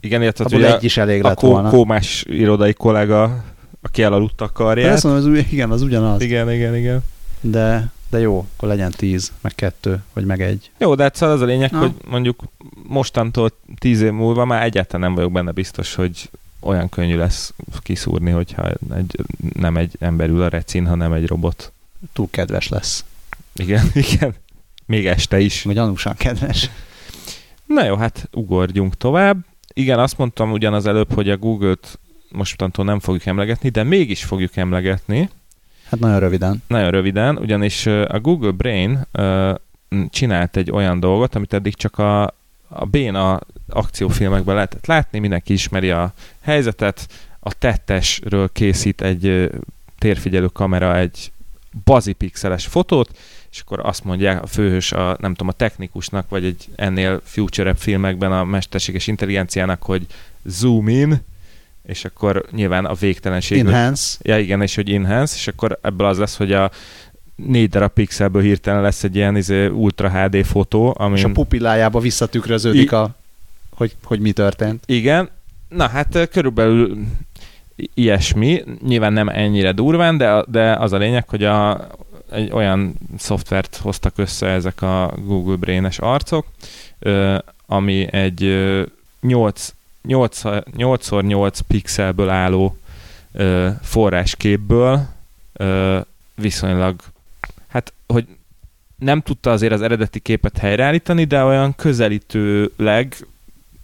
Igen, abból ugye egy is elég a lett kó, volna. kómás irodai kollega, aki elaludt a karját. azt mondom, az, igen, az ugyanaz. Igen, igen, igen. De, de jó, akkor legyen 10, meg 2, vagy meg egy. Jó, de hát szóval az a lényeg, Na. hogy mondjuk mostantól tíz év múlva már egyáltalán nem vagyok benne biztos, hogy olyan könnyű lesz kiszúrni, hogyha egy, nem egy ember ül a recin, hanem egy robot. Túl kedves lesz. Igen, igen. Még este is. Vagy gyanúsan kedves. Na jó, hát ugorjunk tovább. Igen, azt mondtam ugyanaz előbb, hogy a Google-t mostantól nem fogjuk emlegetni, de mégis fogjuk emlegetni, Hát nagyon röviden. nagyon röviden, ugyanis a Google Brain csinált egy olyan dolgot, amit eddig csak a, a béna akciófilmekben lehetett látni, mindenki ismeri a helyzetet, a tettesről készít egy térfigyelő kamera egy bazipixeles fotót, és akkor azt mondják a főhős, a, nem tudom, a technikusnak, vagy egy ennél future filmekben a mesterséges intelligenciának, hogy zoom in, és akkor nyilván a végtelenség Enhance. Ja igen, és hogy enhance, és akkor ebből az lesz, hogy a négy darab pixelből hirtelen lesz egy ilyen izé, Ultra HD fotó, ami... És a pupillájába visszatükröződik I- a, hogy, hogy mi történt. Igen, na hát körülbelül ilyesmi, nyilván nem ennyire durván, de, de az a lényeg, hogy a, egy olyan szoftvert hoztak össze ezek a Google Brain-es arcok, ami egy ö, 8, 8, 8x8 pixelből álló ö, forrásképből ö, viszonylag, hát hogy nem tudta azért az eredeti képet helyreállítani, de olyan közelítőleg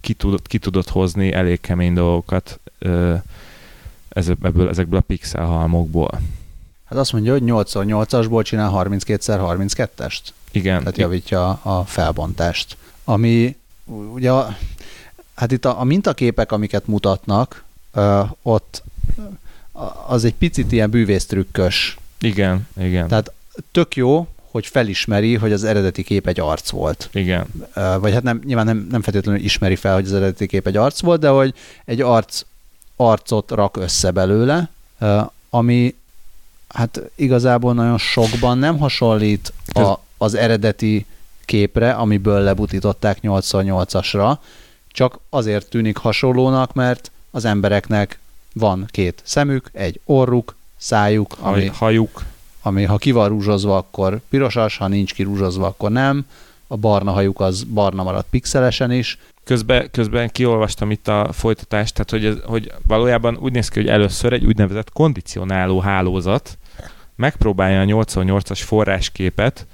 ki tudott, ki tudott hozni elég kemény dolgokat ö, ez, ebből, ezekből a pixel halmokból. Hát azt mondja, hogy 8x8-asból csinál 32x32-est. Igen, Tehát javítja a felbontást. Ami ugye, hát itt a, a mintaképek, amiket mutatnak, ö, ott az egy picit ilyen bűvésztrükkös. igen, igen, Tehát tök jó, hogy felismeri, hogy az eredeti kép egy arc volt. igen, Vagy hát nem, nyilván nem, nem feltétlenül ismeri fel, hogy az eredeti kép egy arc volt, de hogy egy arc, arcot rak össze belőle, ami hát igazából nagyon sokban nem hasonlít a, az eredeti képre, amiből lebutították 8x8-asra, csak azért tűnik hasonlónak, mert az embereknek van két szemük, egy orruk, szájuk, ami, Haj, hajuk, ami ha ki van rúzsozva, akkor pirosas, ha nincs kirúzsozva, akkor nem. A barna hajuk az barna maradt pixelesen is. Közben, közben kiolvastam itt a folytatást, tehát hogy, ez, hogy valójában úgy néz ki, hogy először egy úgynevezett kondicionáló hálózat megpróbálja a 88-as forrásképet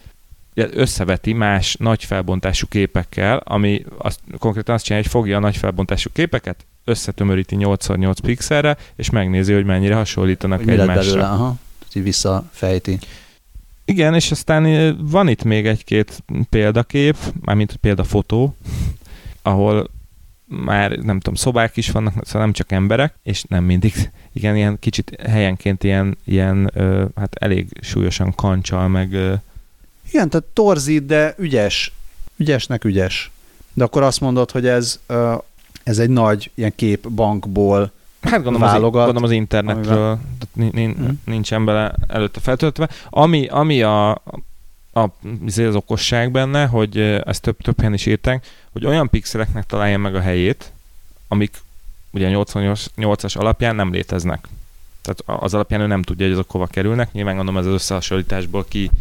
összeveti más nagy felbontású képekkel, ami azt, konkrétan azt csinálja, hogy fogja a nagy felbontású képeket, összetömöríti 8x8 pixelre, és megnézi, hogy mennyire hasonlítanak Hogy lett belőle, egymásra. aha. Így visszafejti. Igen, és aztán van itt még egy-két példakép, mármint példafotó, ahol már nem tudom, szobák is vannak, szóval nem csak emberek, és nem mindig, igen, ilyen kicsit helyenként ilyen, ilyen ö, hát elég súlyosan kancsal, meg ö, Igen, tehát torzít, de ügyes. Ügyesnek ügyes. De akkor azt mondod, hogy ez, ez egy nagy ilyen képbankból hát gondolom az, Válogat, gondolom az internetről, ni- Mhm. nincsen bele előtte feltöltve. Ami, ami a, a, izé az okosság benne, hogy ezt több, több helyen is írták, hogy olyan pixeleknek találja meg a helyét, amik ugye 88-as alapján nem léteznek. Tehát az alapján ő nem tudja, hogy azok hova kerülnek. Nyilván gondolom ez az összehasonlításból ki,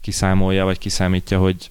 kiszámolja, vagy kiszámítja, hogy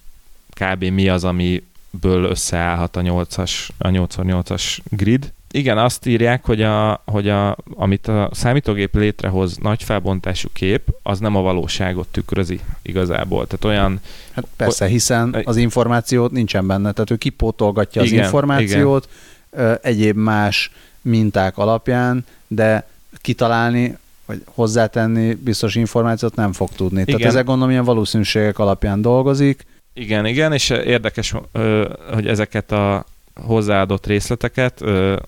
kb. mi az, amiből összeállhat a 8-as, a 8x8-as grid. Igen, azt írják, hogy, a, hogy a, amit a számítógép létrehoz nagy felbontású kép, az nem a valóságot tükrözi igazából. Tehát olyan, Hát persze, hiszen az információt nincsen benne, tehát ő kipótolgatja az Igen, információt ö, egyéb más minták alapján, de kitalálni vagy hozzátenni biztos információt nem fog tudni. Igen. Tehát ezek gondolom ilyen valószínűségek alapján dolgozik. Igen, igen, és érdekes, hogy ezeket a hozzáadott részleteket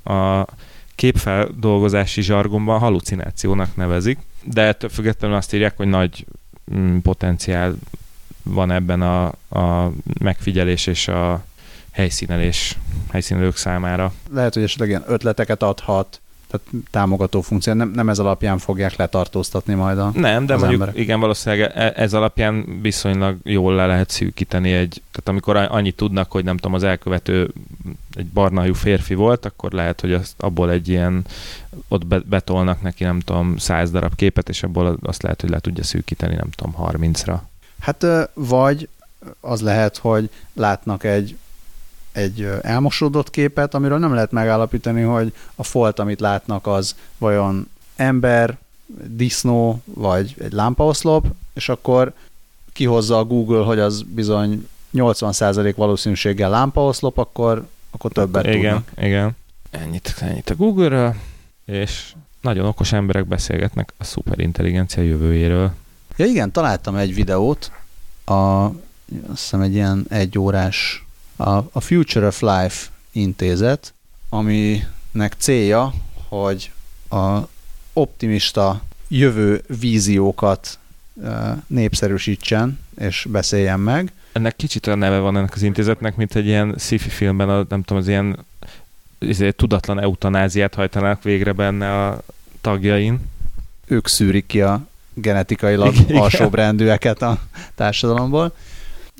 a képfeldolgozási zsargonban halucinációnak nevezik, de ettől függetlenül azt írják, hogy nagy mm, potenciál van ebben a, a megfigyelés és a helyszínelés, helyszínelők számára. Lehet, hogy esetleg ilyen ötleteket adhat, tehát támogató funkció, nem, nem ez alapján fogják letartóztatni majd a Nem, de mondjuk emberek. igen, valószínűleg e, ez alapján viszonylag jól le lehet szűkíteni egy, tehát amikor annyit tudnak, hogy nem tudom, az elkövető egy barnajú férfi volt, akkor lehet, hogy azt, abból egy ilyen, ott betolnak neki, nem tudom, száz darab képet, és abból azt lehet, hogy le tudja szűkíteni, nem tudom, 30-ra. Hát vagy az lehet, hogy látnak egy egy elmosódott képet, amiről nem lehet megállapítani, hogy a folt, amit látnak, az vajon ember, disznó, vagy egy lámpaoszlop, és akkor kihozza a Google, hogy az bizony 80% valószínűséggel lámpaoszlop, akkor, akkor többet igen, tudnak. Igen, ennyit, ennyit a Google-ről, és nagyon okos emberek beszélgetnek a szuperintelligencia jövőjéről. Ja igen, találtam egy videót, a, azt hiszem egy ilyen egy órás a, a Future of Life intézet, aminek célja, hogy a optimista jövő víziókat népszerűsítsen és beszéljen meg. Ennek kicsit olyan neve van ennek az intézetnek, mint egy ilyen sci-fi filmben, a, nem tudom, az ilyen ezért tudatlan eutanáziát hajtanak végre benne a tagjain. Ők szűrik ki a genetikailag alsóbrendűeket a társadalomból.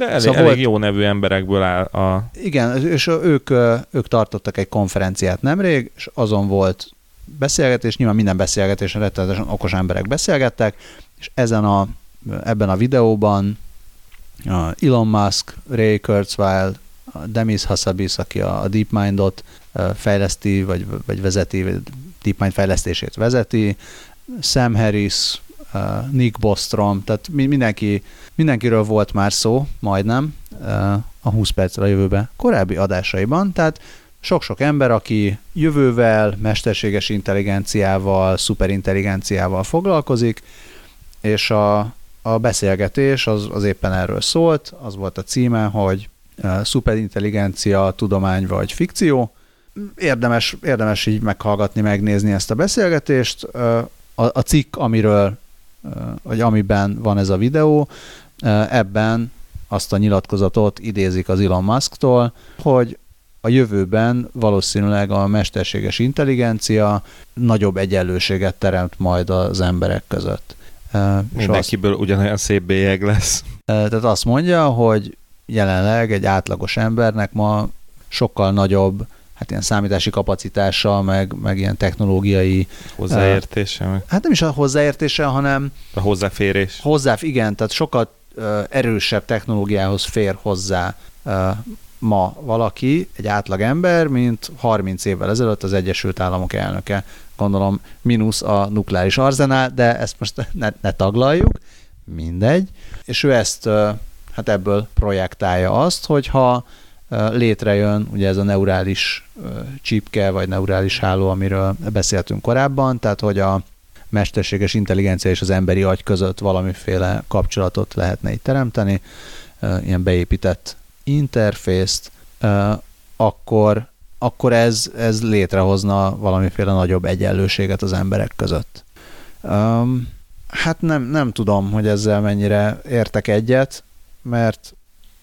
De elég, szóval elég jó nevű emberekből áll a... Igen, és ők, ők tartottak egy konferenciát nemrég, és azon volt beszélgetés, nyilván minden beszélgetésen rettenetesen okos emberek beszélgettek, és ezen a, ebben a videóban Elon Musk, Ray Kurzweil, Demis Hassabis, aki a DeepMind-ot fejleszti, vagy, vagy vezeti, DeepMind fejlesztését vezeti, Sam Harris, Nick Bostrom, tehát mindenki, mindenkiről volt már szó, majdnem, a 20 percre a jövőbe korábbi adásaiban, tehát sok-sok ember, aki jövővel, mesterséges intelligenciával, szuperintelligenciával foglalkozik, és a, a beszélgetés az, az éppen erről szólt, az volt a címe, hogy szuperintelligencia, tudomány vagy fikció. Érdemes, érdemes így meghallgatni, megnézni ezt a beszélgetést. A, a cikk, amiről vagy amiben van ez a videó, ebben azt a nyilatkozatot idézik az Elon Musk-tól, hogy a jövőben valószínűleg a mesterséges intelligencia nagyobb egyenlőséget teremt majd az emberek között. Mindenkiből azt, ugyanolyan szép bélyeg lesz. Tehát azt mondja, hogy jelenleg egy átlagos embernek ma sokkal nagyobb hát ilyen számítási kapacitása, meg, meg ilyen technológiai... Hozzáértése. Uh, hát nem is a hozzáértése, hanem... A hozzáférés. Hozzá, igen, tehát sokat uh, erősebb technológiához fér hozzá uh, ma valaki, egy átlag ember, mint 30 évvel ezelőtt az Egyesült Államok elnöke. Gondolom mínusz a nukleáris arzenál, de ezt most ne, ne taglaljuk, mindegy. És ő ezt, hát ebből projektálja azt, hogyha létrejön ugye ez a neurális csipke, vagy neurális háló, amiről beszéltünk korábban, tehát hogy a mesterséges intelligencia és az emberi agy között valamiféle kapcsolatot lehetne itt teremteni, ilyen beépített interfészt, akkor, akkor ez, ez létrehozna valamiféle nagyobb egyenlőséget az emberek között. Hát nem, nem tudom, hogy ezzel mennyire értek egyet, mert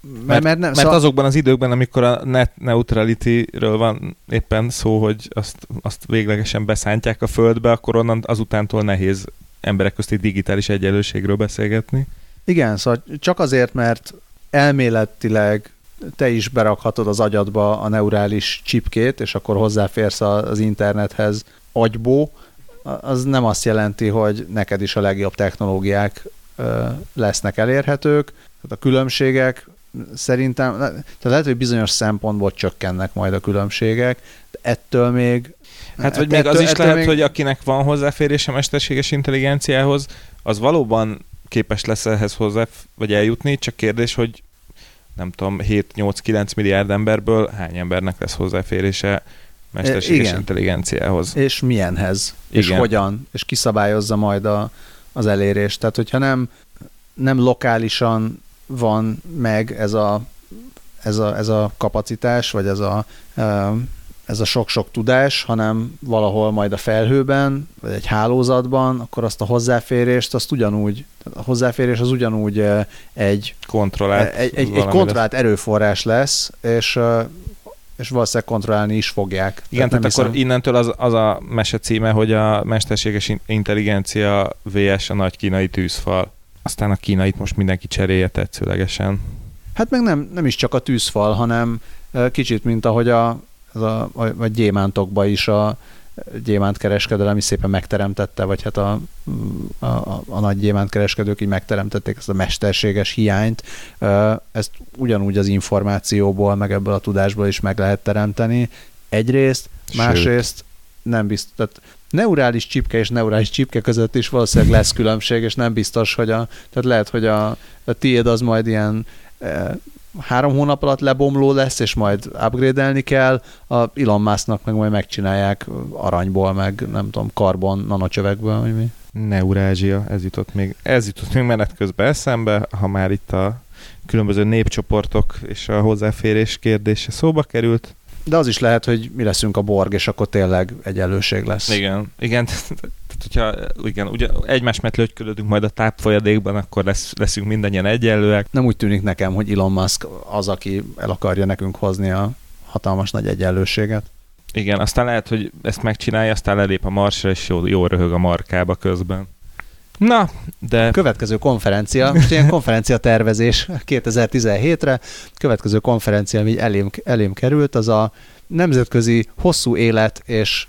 mert, mert, nem, mert szóval... azokban az időkben, amikor a net neutrality-ről van éppen szó, hogy azt, azt véglegesen beszántják a földbe, akkor onnan azutántól nehéz emberek közti digitális egyenlőségről beszélgetni. Igen, szóval csak azért, mert elméletileg te is berakhatod az agyadba a neurális csipkét, és akkor hozzáférsz az internethez agyból, az nem azt jelenti, hogy neked is a legjobb technológiák lesznek elérhetők. Tehát a különbségek szerintem, tehát lehet, hogy bizonyos szempontból csökkennek majd a különbségek, de ettől még Hát vagy még az is lehet, még... hogy akinek van hozzáférése mesterséges intelligenciához, az valóban képes lesz ehhez hozzá, vagy eljutni, csak kérdés, hogy nem tudom, 7-8-9 milliárd emberből hány embernek lesz hozzáférése mesterséges igen. intelligenciához. És milyenhez, és Igen. hogyan, és kiszabályozza majd a, az elérést. Tehát, hogyha nem, nem lokálisan van meg ez a, ez a, ez a kapacitás, vagy ez a, ez a sok-sok tudás, hanem valahol majd a felhőben, vagy egy hálózatban, akkor azt a hozzáférést, azt ugyanúgy, a hozzáférés az ugyanúgy egy Kontrollált egy, egy, egy kontrollált erőforrás lesz, és, és valószínűleg kontrollálni is fogják. Igen, tehát, akkor hiszem- innentől az, az a mese címe, hogy a mesterséges in- intelligencia VS a nagy kínai tűzfal. Aztán a kínait most mindenki cserélje tetszőlegesen. Hát meg nem, nem is csak a tűzfal, hanem kicsit, mint ahogy a, az a, a, a gyémántokba is a gyémántkereskedelem is szépen megteremtette, vagy hát a, a, a, a nagy gyémántkereskedők így megteremtették ezt a mesterséges hiányt. Ezt ugyanúgy az információból, meg ebből a tudásból is meg lehet teremteni. Egyrészt, Sőt. másrészt nem biztos, tehát neurális csipke és neurális csipke között is valószínűleg lesz különbség, és nem biztos, hogy a, tehát lehet, hogy a, a tiéd az majd ilyen e, három hónap alatt lebomló lesz, és majd upgrade-elni kell, a Elon Musknak meg majd megcsinálják aranyból, meg nem tudom, karbon nanocsövekből, vagy mi. Neurázsia, ez jutott még, ez jutott még menet közben eszembe, ha már itt a különböző népcsoportok és a hozzáférés kérdése szóba került. De az is lehet, hogy mi leszünk a borg, és akkor tényleg egyenlőség lesz. Igen, igen, tehát hogyha igen, ugye egymás mellett lögykölödünk majd a tápfolyadékban, akkor lesz, leszünk mindannyian egyenlőek. Nem úgy tűnik nekem, hogy Elon Musk az, aki el akarja nekünk hozni a hatalmas nagy egyenlőséget. Igen, aztán lehet, hogy ezt megcsinálja, aztán lelép a marsra, és jó, jó röhög a markába közben. Na, de Következő konferencia, most ilyen konferencia tervezés 2017-re, következő konferencia, ami elém, elém került, az a nemzetközi hosszú élet és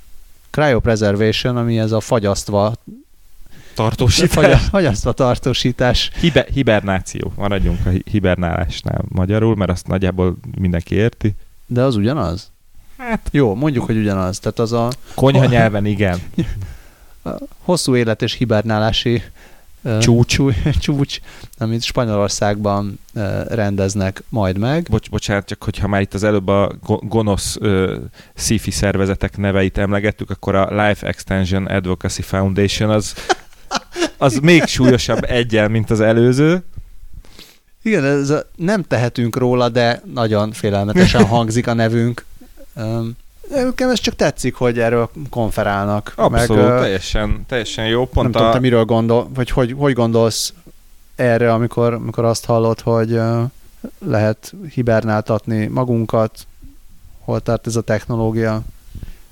cryopreservation, ami ez a fagyasztva, tartósítás. fagya, fagyasztva tartósítás. Hibe, hibernáció. Maradjunk a hi- hibernálásnál magyarul, mert azt nagyjából mindenki érti. De az ugyanaz? Hát, Jó, mondjuk, hogy ugyanaz. Tehát az a konyha nyelven igen. hosszú élet és hibernálási ö, Csúcs. csú, csúcs, amit Spanyolországban ö, rendeznek majd meg. Bocs, bocsánat, csak hogyha már itt az előbb a go- gonosz uh, sci szervezetek neveit emlegettük, akkor a Life Extension Advocacy Foundation az, az még súlyosabb egyel, mint az előző. Igen, ez a, nem tehetünk róla, de nagyon félelmetesen hangzik a nevünk. Um, nekem ez csak tetszik, hogy erről konferálnak. Abszolút, Meg, teljesen, teljesen jó. nem Pont tudom, a, te miről gondol, vagy hogy, hogy gondolsz erre, amikor, amikor azt hallod, hogy lehet hibernáltatni magunkat, hol tart ez a technológia.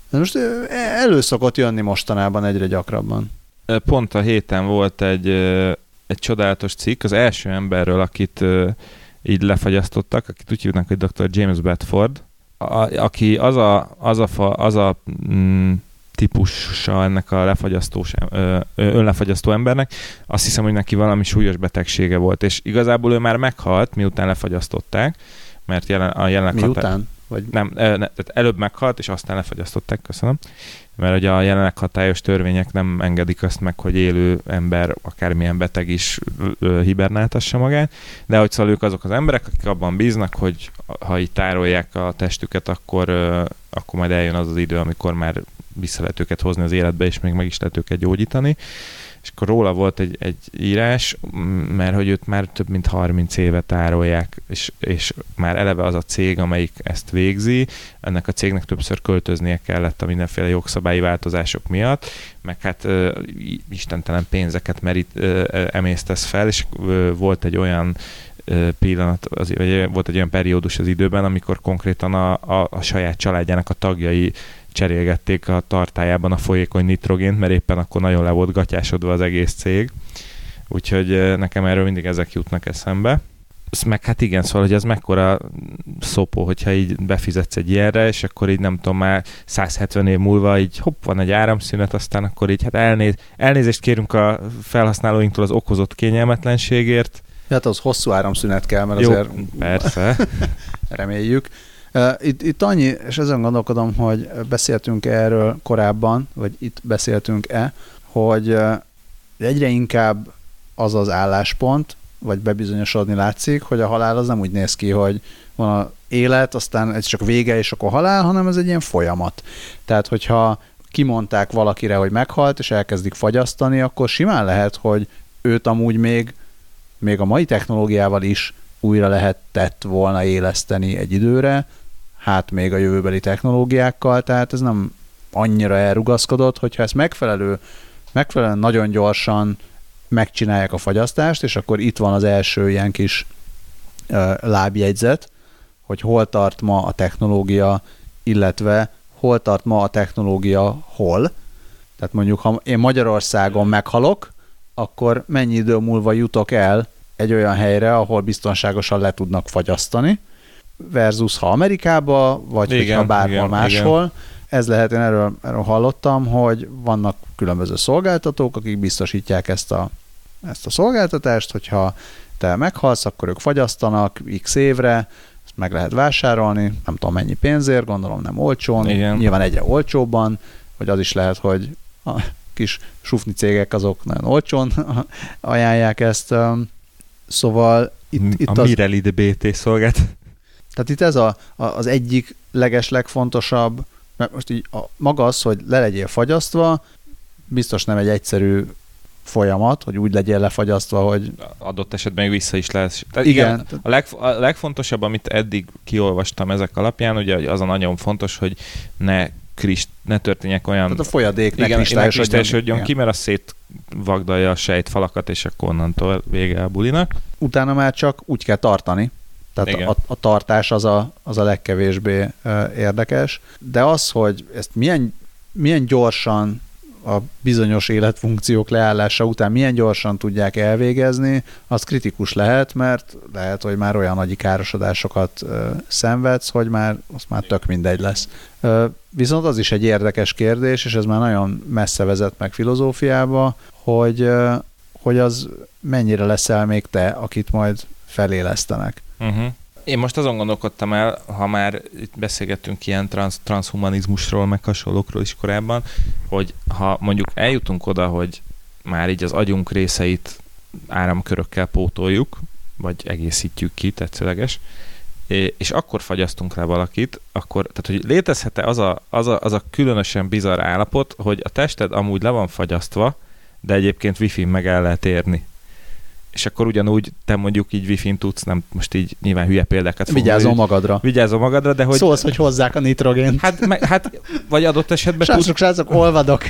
De most elő szokott jönni mostanában egyre gyakrabban. pont a héten volt egy, egy csodálatos cikk az első emberről, akit így lefagyasztottak, akit úgy hívnak, hogy Dr. James Bedford, a, aki az a, az a, fa, az a mm, típusa ennek a lefagyasztós, ö, önlefagyasztó embernek, azt hiszem, hogy neki valami súlyos betegsége volt, és igazából ő már meghalt, miután lefagyasztották, mert jelen, a hatá- Miután? Vagy nem, ne, tehát előbb meghalt, és aztán lefagyasztották, köszönöm. Mert ugye a jelenleg hatályos törvények nem engedik azt meg, hogy élő ember, akármilyen beteg is hibernáltassa magát, de hogy szóval ők azok az emberek, akik abban bíznak, hogy ha így tárolják a testüket, akkor, akkor majd eljön az az idő, amikor már vissza lehet őket hozni az életbe, és még meg is lehet őket gyógyítani. És akkor róla volt egy, egy írás, mert hogy őt már több mint 30 éve tárolják, és, és már eleve az a cég, amelyik ezt végzi, ennek a cégnek többször költöznie kellett a mindenféle jogszabályi változások miatt, meg hát ö, istentelen pénzeket merít, ö, emésztesz fel, és ö, volt egy olyan pillanat, az, vagy volt egy olyan periódus az időben, amikor konkrétan a, a, a saját családjának a tagjai cserélgették a tartályában a folyékony nitrogént, mert éppen akkor nagyon le volt gatyásodva az egész cég. Úgyhogy nekem erről mindig ezek jutnak eszembe. Ez meg hát igen, szóval, hogy ez mekkora szopó, hogyha így befizetsz egy ilyenre, és akkor így nem tudom, már 170 év múlva így hopp, van egy áramszünet, aztán akkor így hát elnéz, elnézést kérünk a felhasználóinktól az okozott kényelmetlenségért. hát az hosszú áramszünet kell, mert Jó, azért persze. reméljük. Itt, itt annyi, és ezen gondolkodom, hogy beszéltünk erről korábban, vagy itt beszéltünk-e, hogy egyre inkább az az álláspont, vagy bebizonyosodni látszik, hogy a halál az nem úgy néz ki, hogy van a élet, aztán ez csak vége, és akkor halál, hanem ez egy ilyen folyamat. Tehát, hogyha kimondták valakire, hogy meghalt, és elkezdik fagyasztani, akkor simán lehet, hogy őt amúgy még, még a mai technológiával is újra lehetett volna éleszteni egy időre, hát még a jövőbeli technológiákkal, tehát ez nem annyira elrugaszkodott, hogyha ezt megfelelő, megfelelően nagyon gyorsan megcsinálják a fagyasztást, és akkor itt van az első ilyen kis uh, lábjegyzet, hogy hol tart ma a technológia, illetve hol tart ma a technológia hol. Tehát mondjuk, ha én Magyarországon meghalok, akkor mennyi idő múlva jutok el egy olyan helyre, ahol biztonságosan le tudnak fagyasztani, versus ha Amerikába, vagy igen, ha bárhol igen, máshol. Igen. Ez lehet, én erről, erről hallottam, hogy vannak különböző szolgáltatók, akik biztosítják ezt a, ezt a szolgáltatást, hogyha te meghalsz, akkor ők fagyasztanak x évre, ezt meg lehet vásárolni, nem tudom mennyi pénzért, gondolom nem olcsón, Igen. nyilván egyre olcsóbban, vagy az is lehet, hogy a kis sufni cégek azok nagyon olcsón ajánlják ezt. Szóval itt, itt a az... Mirelid BT szolgált. Tehát itt ez a, a, az egyik leges legfontosabb, mert most így a, maga az, hogy le legyél fagyasztva, biztos nem egy egyszerű folyamat, hogy úgy legyél lefagyasztva, hogy... Adott esetben még vissza is lesz. Tehát igen. igen a, leg, a legfontosabb, amit eddig kiolvastam ezek alapján, ugye az a nagyon fontos, hogy ne krist, ne történjek olyan... Tehát a folyadék ne igen, kristályosodjon ki, mert az szétvagdalja a sejtfalakat, és akkor onnantól vége a bulinak. Utána már csak úgy kell tartani, tehát a, a tartás az a, az a legkevésbé érdekes. De az, hogy ezt milyen, milyen gyorsan a bizonyos életfunkciók leállása után milyen gyorsan tudják elvégezni, az kritikus lehet, mert lehet, hogy már olyan nagy károsodásokat szenvedsz, hogy már az már tök mindegy lesz. Viszont az is egy érdekes kérdés, és ez már nagyon messze vezet meg filozófiába, hogy, hogy az mennyire leszel még te, akit majd felélesztenek. Uh-huh. Én most azon gondolkodtam el, ha már itt beszélgettünk ilyen trans, transhumanizmusról, meg hasonlókról is korábban, hogy ha mondjuk eljutunk oda, hogy már így az agyunk részeit áramkörökkel pótoljuk, vagy egészítjük ki, tetszőleges, és akkor fagyasztunk rá valakit, akkor, tehát hogy létezhet-e az a, az, a, az a különösen bizarr állapot, hogy a tested amúgy le van fagyasztva, de egyébként wifi meg el lehet érni és akkor ugyanúgy te mondjuk így wifi-n tudsz, nem most így nyilván hülye példákat Vigyázol magadra. Vigyázol magadra, de hogy... Szólsz, hogy hozzák a nitrogént. Hát, me, hát vagy adott esetben... Srácok, tud... srácok, olvadok.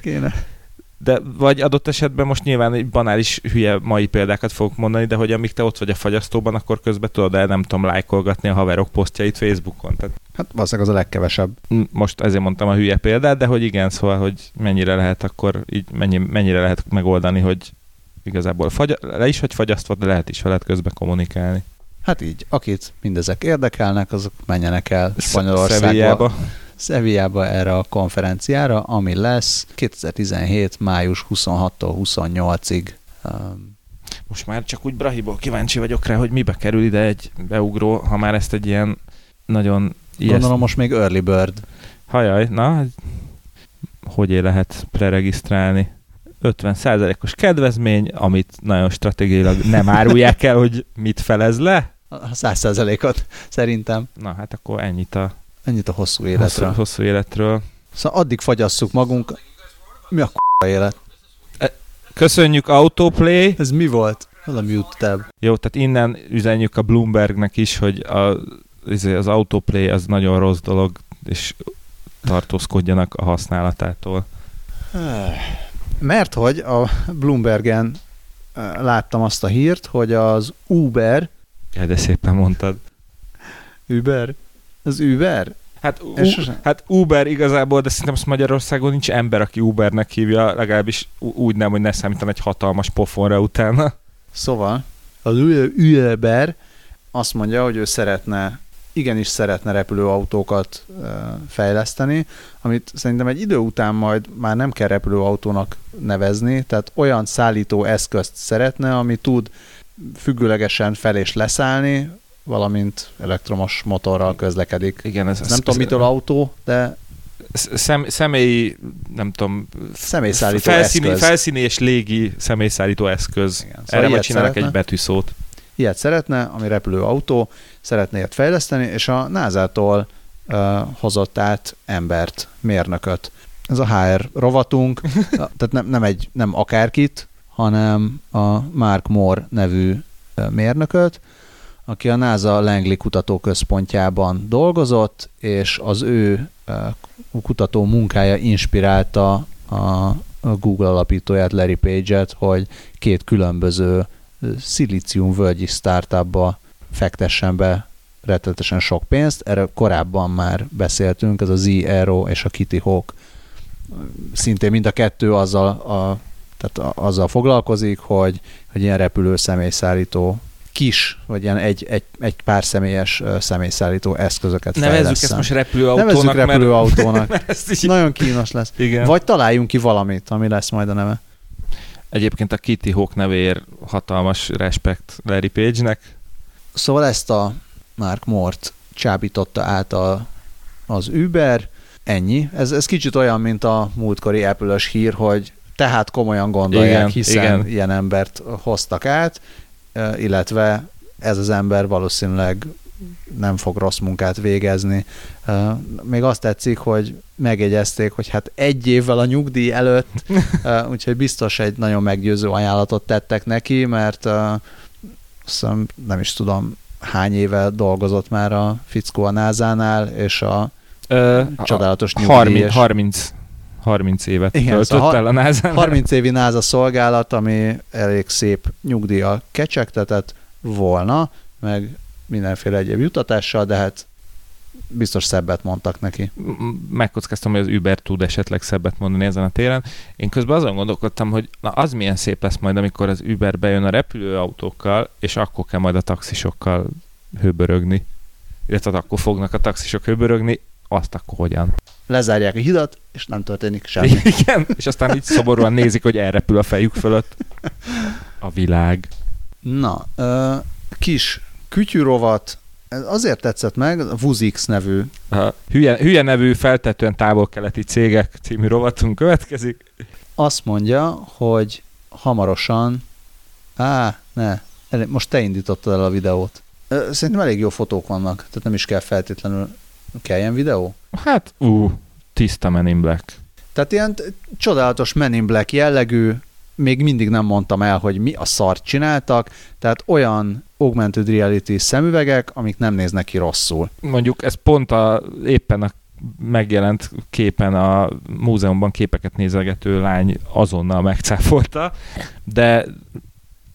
Kéne. De vagy adott esetben most nyilván egy banális hülye mai példákat fogok mondani, de hogy amíg te ott vagy a fagyasztóban, akkor közben tudod el, nem tudom, lájkolgatni a haverok posztjait Facebookon. Tehát hát valószínűleg az a legkevesebb. Most ezért mondtam a hülye példát, de hogy igen, szóval, hogy mennyire lehet akkor így, mennyi, mennyire lehet megoldani, hogy igazából fagy, le is vagy fagyasztva, de lehet is veled közben kommunikálni. Hát így, akit mindezek érdekelnek, azok menjenek el Spanyolországba. Szevijába erre a konferenciára, ami lesz 2017. május 26-tól 28-ig. Um, Most már csak úgy Brahiból kíváncsi vagyok rá, hogy mibe kerül ide egy beugró, ha már ezt egy ilyen nagyon... Gondolom most még early bird. Hajaj, na, hogy lehet preregisztrálni? 50%-os kedvezmény, amit nagyon stratégiailag nem árulják el, hogy mit felez le. A 100%-ot szerintem. Na hát akkor ennyit a, ennyit a hosszú életről. Hosszú, hosszú életről. Szóval addig fagyasszuk magunk. Mi a k*** élet? E, köszönjük Autoplay. Ez mi volt? Mute tab. Jó, tehát innen üzenjük a Bloombergnek is, hogy a, izé, az Autoplay az nagyon rossz dolog, és tartózkodjanak a használatától. Mert hogy a Bloombergen láttam azt a hírt, hogy az Uber... Ja, de szépen mondtad. Uber? Az Uber? Hát, u- hát Uber igazából, de szerintem azt Magyarországon nincs ember, aki Ubernek hívja, legalábbis úgy nem, hogy ne számítan egy hatalmas pofonra utána. Szóval az Uber azt mondja, hogy ő szeretne igenis szeretne repülőautókat fejleszteni, amit szerintem egy idő után majd már nem kell repülőautónak nevezni, tehát olyan szállító eszközt szeretne, ami tud függőlegesen fel és leszállni, valamint elektromos motorral közlekedik. Igen, ez, ez nem ez, tudom, mitől autó, de szem, személyi, nem tudom, személyszállító felszíni, eszköz. felszíni és légi személyszállító eszköz. Igen, szóval Erre majd csinálnak szeretne. egy betűszót. Ilyet szeretne, ami repülőautó, szeretné ilyet fejleszteni, és a NASA-tól uh, hozott át embert, mérnököt. Ez a HR rovatunk, tehát nem, nem, egy, nem akárkit, hanem a Mark Moore nevű mérnököt, aki a NASA Langley kutatóközpontjában dolgozott, és az ő kutató munkája inspirálta a Google alapítóját, Larry Page-et, hogy két különböző szilícium völgyi startupba fektessen be rettetesen sok pénzt. Erről korábban már beszéltünk, ez a Z-Aero és a Kitty Hawk. Szintén mind a kettő azzal, a, tehát azzal foglalkozik, hogy, hogy ilyen repülő személyszállító kis, vagy ilyen egy, egy, egy pár személyes személyszállító eszközöket Nevezzük ezt most repülőautónak. Nevezzük repülőautónak. Mert, mert így... Nagyon kínos lesz. Igen. Vagy találjunk ki valamit, ami lesz majd a neve. Egyébként a Kitty Hawk nevéért hatalmas respekt Larry Page-nek. Szóval ezt a Mark Mort csábította át a, az Uber, ennyi. Ez, ez kicsit olyan, mint a múltkori apple hír, hogy tehát komolyan gondolják, igen, hiszen igen. ilyen embert hoztak át, illetve ez az ember valószínűleg nem fog rossz munkát végezni. Még azt tetszik, hogy megjegyezték, hogy hát egy évvel a nyugdíj előtt, úgyhogy biztos egy nagyon meggyőző ajánlatot tettek neki, mert azt nem is tudom, hány éve dolgozott már a fickó a NASA-nál, és a Ö, csodálatos nyugdíj. 30, 30 30 évet Igen, töltött szóval el a NASA. 30 évi NASA szolgálat, ami elég szép nyugdíjjal kecsegtetett volna, meg mindenféle egyéb jutatással, de hát biztos szebbet mondtak neki. Megkockáztam, hogy az Uber tud esetleg szebbet mondani ezen a téren. Én közben azon gondolkodtam, hogy na az milyen szép lesz majd, amikor az Uber bejön a repülőautókkal, és akkor kell majd a taxisokkal hőbörögni. Illetve akkor fognak a taxisok hőbörögni, azt akkor hogyan? Lezárják a hidat, és nem történik semmi. Igen, és aztán így szoborúan nézik, hogy elrepül a fejük fölött a világ. Na, ö, kis kütyűrovat, ez azért tetszett meg, a Vuzix nevű. Aha. Hülye, hülye nevű feltetően távol-keleti cégek című rovatunk következik. Azt mondja, hogy hamarosan, á, ne, most te indítottad el a videót. Szerintem elég jó fotók vannak, tehát nem is kell feltétlenül Kelljen videó? Hát, ú, tiszta Men in Black. Tehát ilyen csodálatos Men in Black jellegű, még mindig nem mondtam el, hogy mi a szart csináltak, tehát olyan augmented reality szemüvegek, amik nem néznek ki rosszul. Mondjuk ez pont a, éppen a megjelent képen a múzeumban képeket nézegető lány azonnal megcáfolta, de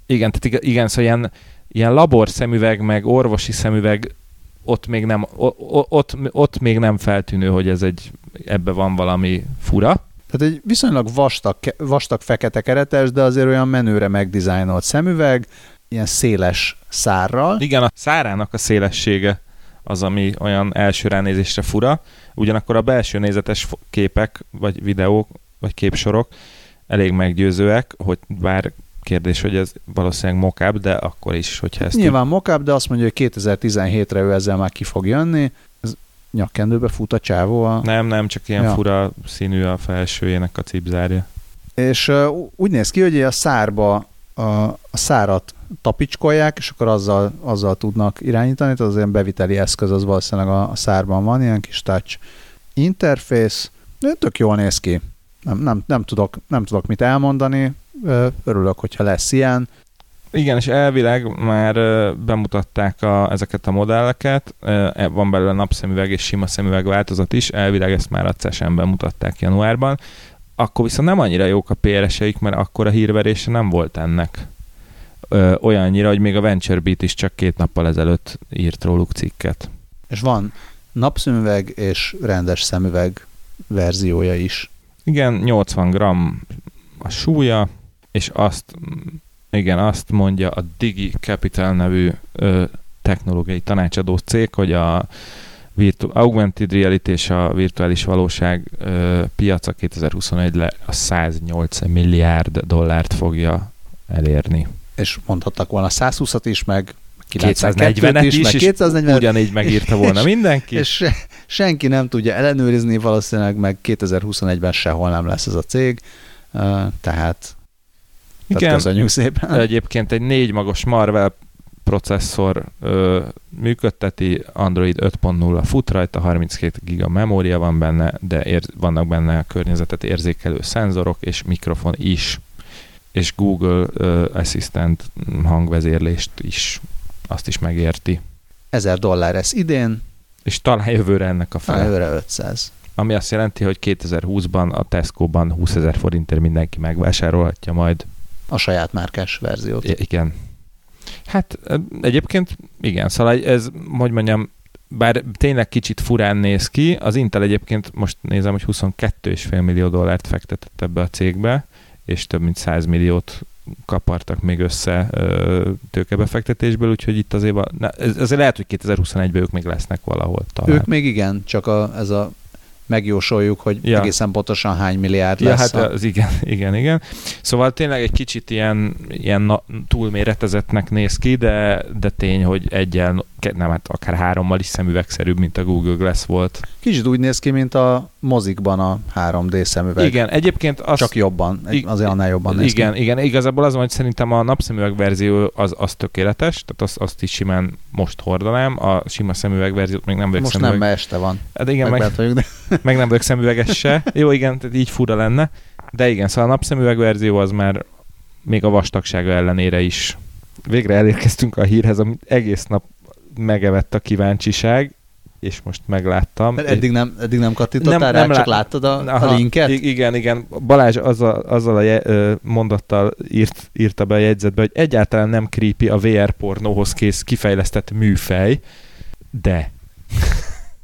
igen, tehát igen, szóval ilyen, ilyen labor szemüveg, meg orvosi szemüveg ott még nem, ott, ott még nem feltűnő, hogy ez egy, ebbe van valami fura. Tehát egy viszonylag vastag, vastag fekete keretes, de azért olyan menőre megdizájnolt szemüveg, ilyen széles szárral. Igen, a szárának a szélessége az, ami olyan első ránézésre fura, ugyanakkor a belső nézetes képek, vagy videók, vagy képsorok elég meggyőzőek, hogy bár kérdés, hogy ez valószínűleg mokább, de akkor is, hogyha ezt... Nyilván mokább, de azt mondja, hogy 2017-re ő ezzel már ki fog jönni. Nyakkendőbe fut a csávó a... Nem, nem, csak ilyen ja. fura színű a felsőjének a cipzárja. És uh, úgy néz ki, hogy a szárba a, a szárat tapicskolják, és akkor azzal, azzal tudnak irányítani, tehát az ilyen beviteli eszköz az valószínűleg a, a szárban van, ilyen kis touch interface, tök jól néz ki. Nem, nem, nem, tudok, nem tudok mit elmondani, örülök, hogyha lesz ilyen. Igen, és elvileg már bemutatták a, ezeket a modelleket, e, van belőle napszemüveg és sima szemüveg változat is, elvileg ezt már a CES-en bemutatták januárban, akkor viszont nem annyira jók a PRS-eik, mert akkor a hírverése nem volt ennek. Ö, olyannyira, hogy még a VentureBeat is csak két nappal ezelőtt írt róluk cikket. És van napszemüveg és rendes szemüveg verziója is. Igen, 80 gram a súlya, és azt, igen, azt mondja a Digi Capital nevű ö, technológiai tanácsadó cég, hogy a virtu- augmented reality és a virtuális valóság ö, piaca 2021-le a 108 milliárd dollárt fogja elérni. És mondhattak volna 120-at is, meg 240 is, is, meg 240 ugyanígy megírta volna és, mindenki. És se, senki nem tudja ellenőrizni, valószínűleg meg 2021-ben sehol nem lesz ez a cég, tehát igen. Köszönjük szépen. Egyébként egy négy magos Marvel processzor ö, működteti, Android 5.0 fut rajta, 32 giga memória van benne, de ér, vannak benne a környezetet érzékelő szenzorok és mikrofon is, és Google ö, Assistant hangvezérlést is, azt is megérti. 1000 dollár ez idén, És talán jövőre ennek a fele. felőre 500. Ami azt jelenti, hogy 2020-ban a Tesco-ban 20 ezer forintért mindenki megvásárolhatja majd. A saját márkás verziót. I- igen. Hát egyébként igen, szóval ez, hogy mondjam, bár tényleg kicsit furán néz ki, az Intel egyébként most nézem, hogy 22,5 millió dollárt fektetett ebbe a cégbe, és több mint 100 milliót kapartak még össze ö, tőkebefektetésből, úgyhogy itt azért, va- na, ez, azért lehet, hogy 2021-ben ők még lesznek valahol talán. Ők még igen, csak a, ez a megjósoljuk, hogy Ja. ja. egészen pontosan hány milliárd Ja, lesz. hát a, az igen, igen, igen. Szóval tényleg egy kicsit ilyen, ilyen na, túlméretezetnek néz ki, de, de tény, hogy egyel, nem, hát akár hárommal is szemüvegszerűbb, mint a Google Glass volt. Kicsit úgy néz ki, mint a mozikban a 3D szemüveg. Igen, egyébként azt... Csak jobban, azért annál jobban néz igen, ki. igen, igazából az van, hogy szerintem a napszemüveg verzió az, az tökéletes, tehát azt, azt is simán most hordanám, a sima szemüveg verziót még nem vagyok Most nem, szemüveg... mert este van. Hát igen, meg, vagyok, de meg nem vagyok szemüveges se. Jó, igen, tehát így fura lenne. De igen, szóval a napszemüveg verzió az már még a vastagsága ellenére is. Végre elérkeztünk a hírhez, amit egész nap megevett a kíváncsiság, és most megláttam. mert eddig nem, eddig nem kattintottál Nem- rá, nem csak lá- láttad a, Aha, a linket? Igen, igen. Balázs azzal, azzal a je, mondattal írt, írta be a jegyzetbe, hogy egyáltalán nem creepy a VR pornóhoz kész kifejlesztett műfej, de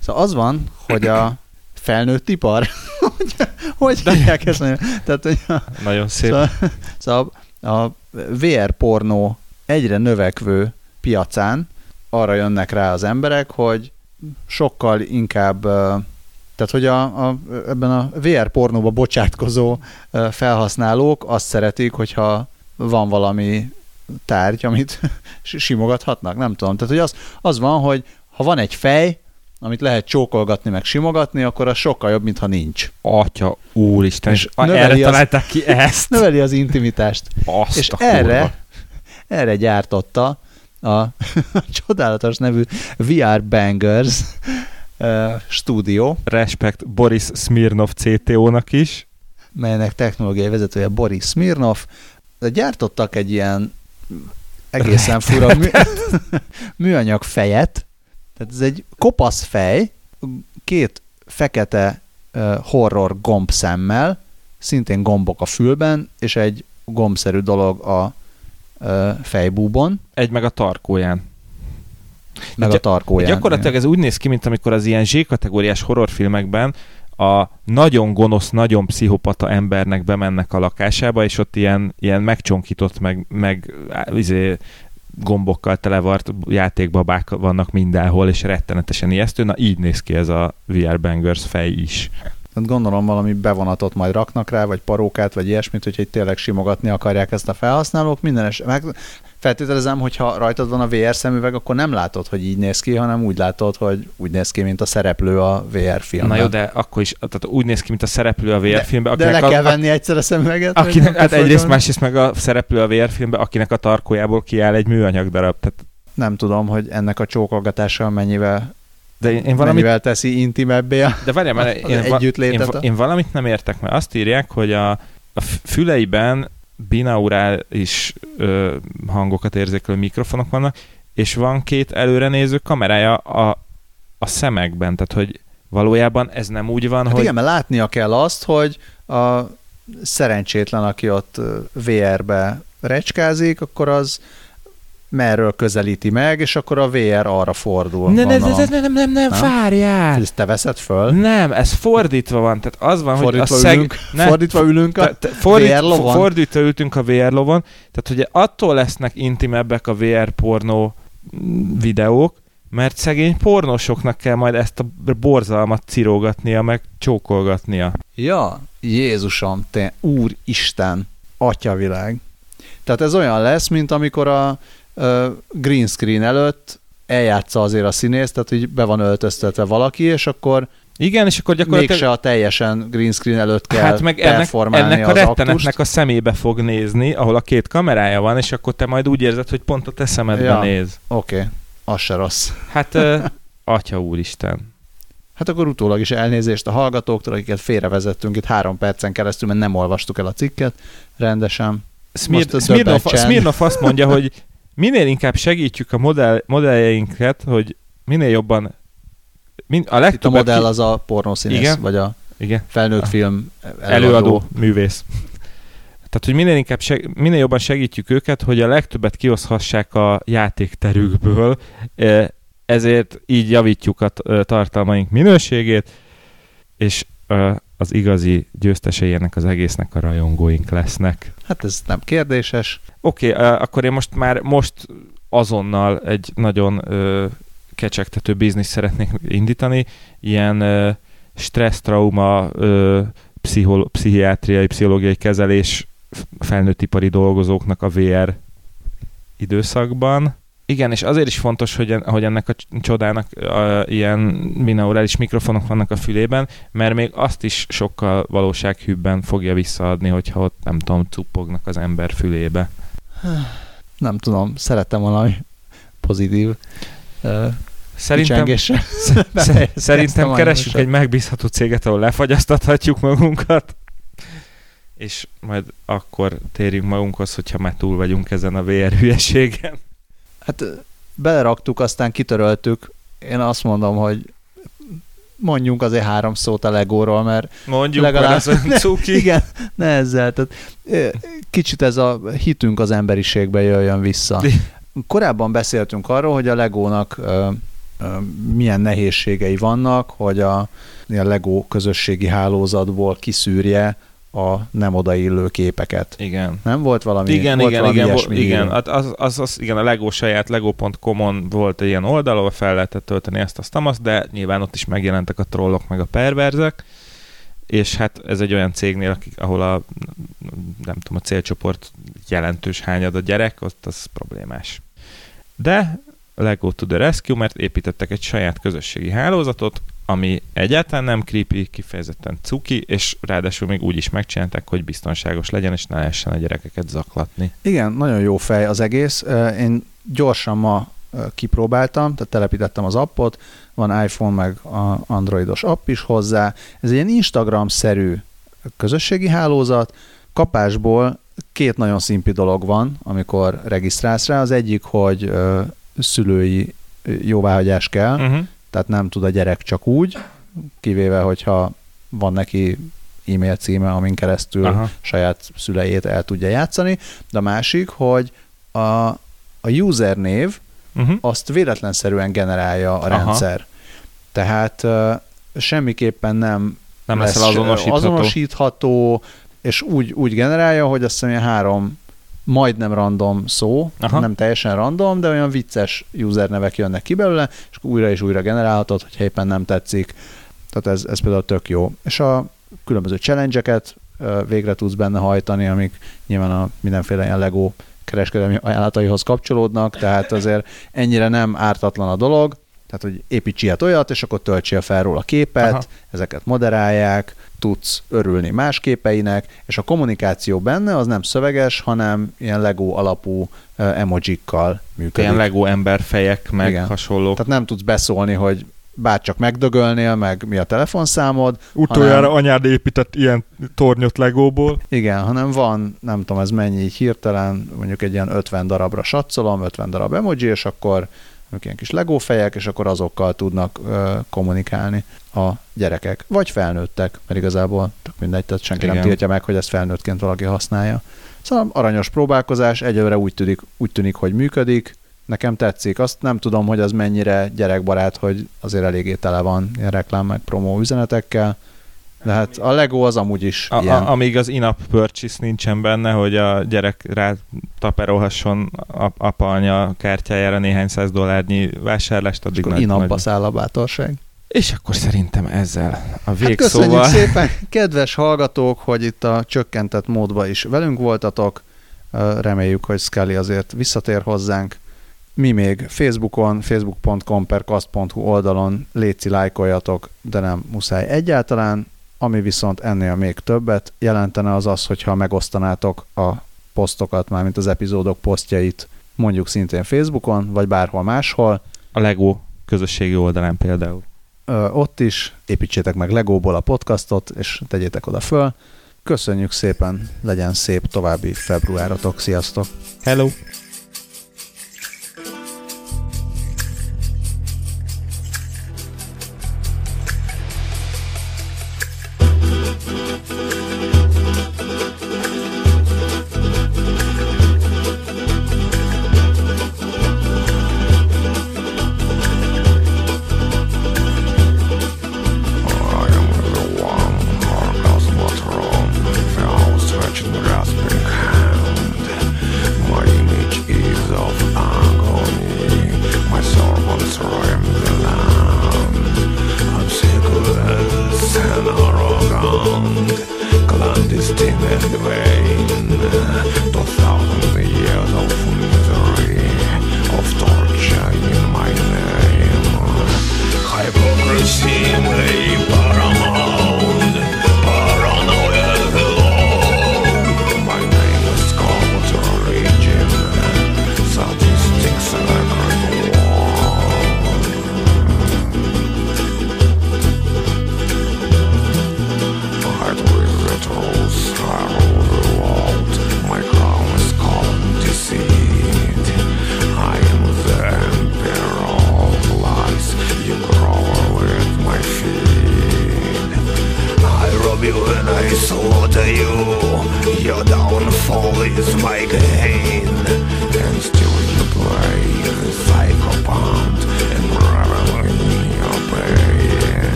Szóval az van, hogy a felnőtt ipar, hogy, hogy hívják ezt? nagyon- Tehát, hogy a, nagyon szép. Szóval, szóval a VR pornó egyre növekvő piacán arra jönnek rá az emberek, hogy sokkal inkább, tehát hogy a, a, ebben a VR pornóba bocsátkozó felhasználók azt szeretik, hogyha van valami tárgy, amit simogathatnak, nem tudom. Tehát, hogy az, az van, hogy ha van egy fej, amit lehet csókolgatni, meg simogatni, akkor az sokkal jobb, mintha nincs. Atya, úristen, És erre az- találták ki ezt. Növeli az intimitást. Azt És erre, erre gyártotta a, csodálatos nevű VR Bangers uh, stúdió, Respekt Boris Smirnov CTO-nak is. melynek technológiai vezetője Boris Smirnov. De gyártottak egy ilyen egészen fura mű, műanyag fejet, tehát ez egy kopasz fej, két fekete uh, horror gombszemmel, szintén gombok a fülben, és egy gombszerű dolog a fejbúbon, Egy meg a tarkóján. meg Gy- a tarkóján. Gyakorlatilag ez úgy néz ki, mint amikor az ilyen Z-kategóriás horrorfilmekben a nagyon gonosz, nagyon pszichopata embernek bemennek a lakásába, és ott ilyen, ilyen megcsonkított, meg, meg izé, gombokkal televart játékbabák vannak mindenhol, és rettenetesen ijesztő. Na így néz ki ez a VR Bangers fej is. Tehát gondolom valami bevonatot majd raknak rá, vagy parókát, vagy ilyesmit, hogyha itt tényleg simogatni akarják ezt a felhasználók. Minden es- meg feltételezem, hogy ha rajtad van a VR szemüveg, akkor nem látod, hogy így néz ki, hanem úgy látod, hogy úgy néz ki, mint a szereplő a VR filmben. Na jó, de akkor is tehát úgy néz ki, mint a szereplő a VR De- filmben, de le kell a, venni egyszer a szemüveget. akinek, hát egyrészt, másrészt meg a szereplő a VR filmben, akinek a tarkójából kiáll egy műanyag darab. Tehát, Nem tudom, hogy ennek a csókolgatással mennyivel, de én, én valamit mennyivel teszi intimebbé a De várjál, mert én, én, a- én valamit nem értek, mert azt írják, hogy a, a füleiben binaurális ö, hangokat érzékelő mikrofonok vannak, és van két előrenéző kamerája a, a szemekben, tehát hogy valójában ez nem úgy van, Hát hogy... igen, mert látnia kell azt, hogy a szerencsétlen, aki ott VR-be recskázik, akkor az merről közelíti meg, és akkor a VR arra fordul. Ne, ne, ne, gondolom. ne, nem, nem, nem, Nem? várjál! Ezt te veszed föl? Nem, ez fordítva van, tehát az van, Fordítva hogy a szeg... ülünk, Ne, Fordítva ülünk a... te, fordít, VR lovon? Fordítva ültünk a VR lovon, tehát hogy attól lesznek intimebbek a VR pornó videók, mert szegény pornósoknak kell majd ezt a borzalmat cirógatnia, meg csókolgatnia. Ja, Jézusom, te úristen, atyavilág. Tehát ez olyan lesz, mint amikor a green screen előtt eljátsza azért a színész, tehát hogy be van öltöztetve valaki, és akkor Igen, és akkor gyakorlatilag... Mégse a teljesen green screen előtt kell Hát meg ennek, ennek a rettenetnek a szemébe fog nézni, ahol a két kamerája van, és akkor te majd úgy érzed, hogy pont a te szemedbe Ja. néz. Oké, okay. az se rossz. Hát, ö, atya úristen. Hát akkor utólag is elnézést a hallgatóktól, akiket félrevezettünk itt három percen keresztül, mert nem olvastuk el a cikket rendesen. Smirnov azt mondja, hogy minél inkább segítjük a modell, modelljeinket, hogy minél jobban min, a Itt a modell az a pornószínész, Igen. vagy a Igen. felnőtt Ah. film előadó, előadó. művész. Tehát, hogy minél inkább seg- minél jobban segítjük őket, hogy a legtöbbet kioszhassák a játékterükből, eh, ezért így javítjuk a tartalmaink minőségét, és az igazi győztesei ennek az egésznek a rajongóink lesznek. Hát ez nem kérdéses. Oké, okay, akkor én most már most azonnal egy nagyon ö, kecsegtető biznisz szeretnék indítani, ilyen ö, stressz, trauma, ö, pszichol- pszichiátriai, pszichológiai kezelés f- felnőttipari dolgozóknak a VR időszakban. Igen, és azért is fontos, hogy, en, hogy ennek a cs- csodának a, ilyen binaurális mikrofonok vannak a fülében, mert még azt is sokkal valósághűbben fogja visszaadni, hogyha ott, nem tudom, cuppognak az ember fülébe. Nem tudom, szerettem valami pozitív uh, Szerintem, kicsengésre. sz- Befejeztem szerintem keresünk egy megbízható céget, ahol lefagyasztathatjuk magunkat, és majd akkor térjünk magunkhoz, hogyha már túl vagyunk ezen a VR hülyeségen. Hát beleraktuk, aztán kitöröltük. Én azt mondom, hogy mondjunk azért három szót a Legóról, mert Mondjuk, Legalább- mert cuki. igen, ne ezzel. Tehát, kicsit ez a hitünk az emberiségbe jöjjön vissza. Korábban beszéltünk arról, hogy a Legónak ö, ö, milyen nehézségei vannak, hogy a, a Lego közösségi hálózatból kiszűrje a nem odaillő képeket. Igen. Nem volt valami igen, volt igen, valami igen, ilyesmi igen, hát az, az, az, igen, a Lego saját lego.com-on volt egy ilyen oldal, ahol fel lehetett tölteni ezt azt, azt, de nyilván ott is megjelentek a trollok meg a perverzek, és hát ez egy olyan cégnél, akik, ahol a nem tudom, a célcsoport jelentős hányad a gyerek, ott az problémás. De Lego to the rescue, mert építettek egy saját közösségi hálózatot, ami egyáltalán nem creepy, kifejezetten cuki, és ráadásul még úgy is megcsinálták, hogy biztonságos legyen, és ne lehessen a gyerekeket zaklatni. Igen, nagyon jó fej az egész. Én gyorsan ma kipróbáltam, tehát telepítettem az appot, van iPhone meg androidos app is hozzá. Ez egy ilyen Instagram-szerű közösségi hálózat. Kapásból két nagyon szimpi dolog van, amikor regisztrálsz rá. Az egyik, hogy szülői jóváhagyás kell, Uh-huh. tehát nem tud a gyerek csak úgy, kivéve, hogyha van neki e-mail címe, amin keresztül Aha. saját szülejét el tudja játszani, de a másik, hogy a, a user név Uh-huh. azt véletlenszerűen generálja a Aha. rendszer. Tehát uh, semmiképpen nem, Nem lesz azonosítható. azonosítható, és úgy, úgy generálja, hogy azt hiszem ilyen három majdnem random szó, Aha. nem teljesen random, de olyan vicces user nevek jönnek ki belőle, és újra és újra generálhatod, hogy éppen nem tetszik. Tehát ez, ez például tök jó. És a különböző challenge-eket ö, végre tudsz benne hajtani, amik nyilván a mindenféle ilyen Lego kereskedelmi ajánlataihoz kapcsolódnak, tehát azért ennyire nem ártatlan a dolog, tehát hogy építs ilyet olyat, és akkor töltsél fel róla képet, Aha. Ezeket moderálják, tudsz örülni más képeinek, és a kommunikáció benne az nem szöveges, hanem ilyen Lego alapú uh, emojikkal működik. Ilyen Lego emberfejek, meg Igen. hasonlók. Tehát nem tudsz beszólni, hogy bárcsak megdögölnél, meg mi a telefonszámod. Utoljára hanem- anyád épített ilyen tornyot Legóból. Igen, hanem van, nem tudom, ez mennyi így hirtelen, mondjuk egy ilyen 50 darabra satszolom, 50 darab emoji, és akkor ők ilyen kis legófejek, és akkor azokkal tudnak ö, kommunikálni a gyerekek, vagy felnőttek, mert igazából tök mindegy, tehát senki Igen. nem tiltja meg, hogy ezt felnőttként valaki használja. Szóval aranyos próbálkozás, egyelőre úgy tűnik, úgy tűnik, hogy működik, nekem tetszik. Azt nem tudom, hogy az mennyire gyerekbarát, hogy azért eléggé tele van ilyen reklám meg promó üzenetekkel, de hát a Lego az amúgy is A, ilyen. a, amíg az in-app purchase nincsen benne, hogy a gyerek rá taperolhasson ap- apa anya kártyájára néhány száz dollárnyi vásárlást, addig nagy, inabba nagy... száll a bátorság. És akkor szerintem ezzel a Hát köszönjük végszóval... szépen, kedves hallgatók, hogy itt a csökkentett módban is velünk voltatok. Reméljük, hogy Scully azért visszatér hozzánk Mi még Facebookon, facebook.com per oldalon léci lájkoljatok, de nem muszáj egyáltalán. Ami viszont ennél még többet jelentene az az, hogyha megosztanátok a posztokat, mármint az epizódok posztjait mondjuk szintén Facebookon, vagy bárhol máshol. A Lego közösségi oldalán például. Ö, ott is építsétek meg Legóból a podcastot, és tegyétek oda föl. Köszönjük szépen, legyen szép további februáratok, sziasztok! Hello!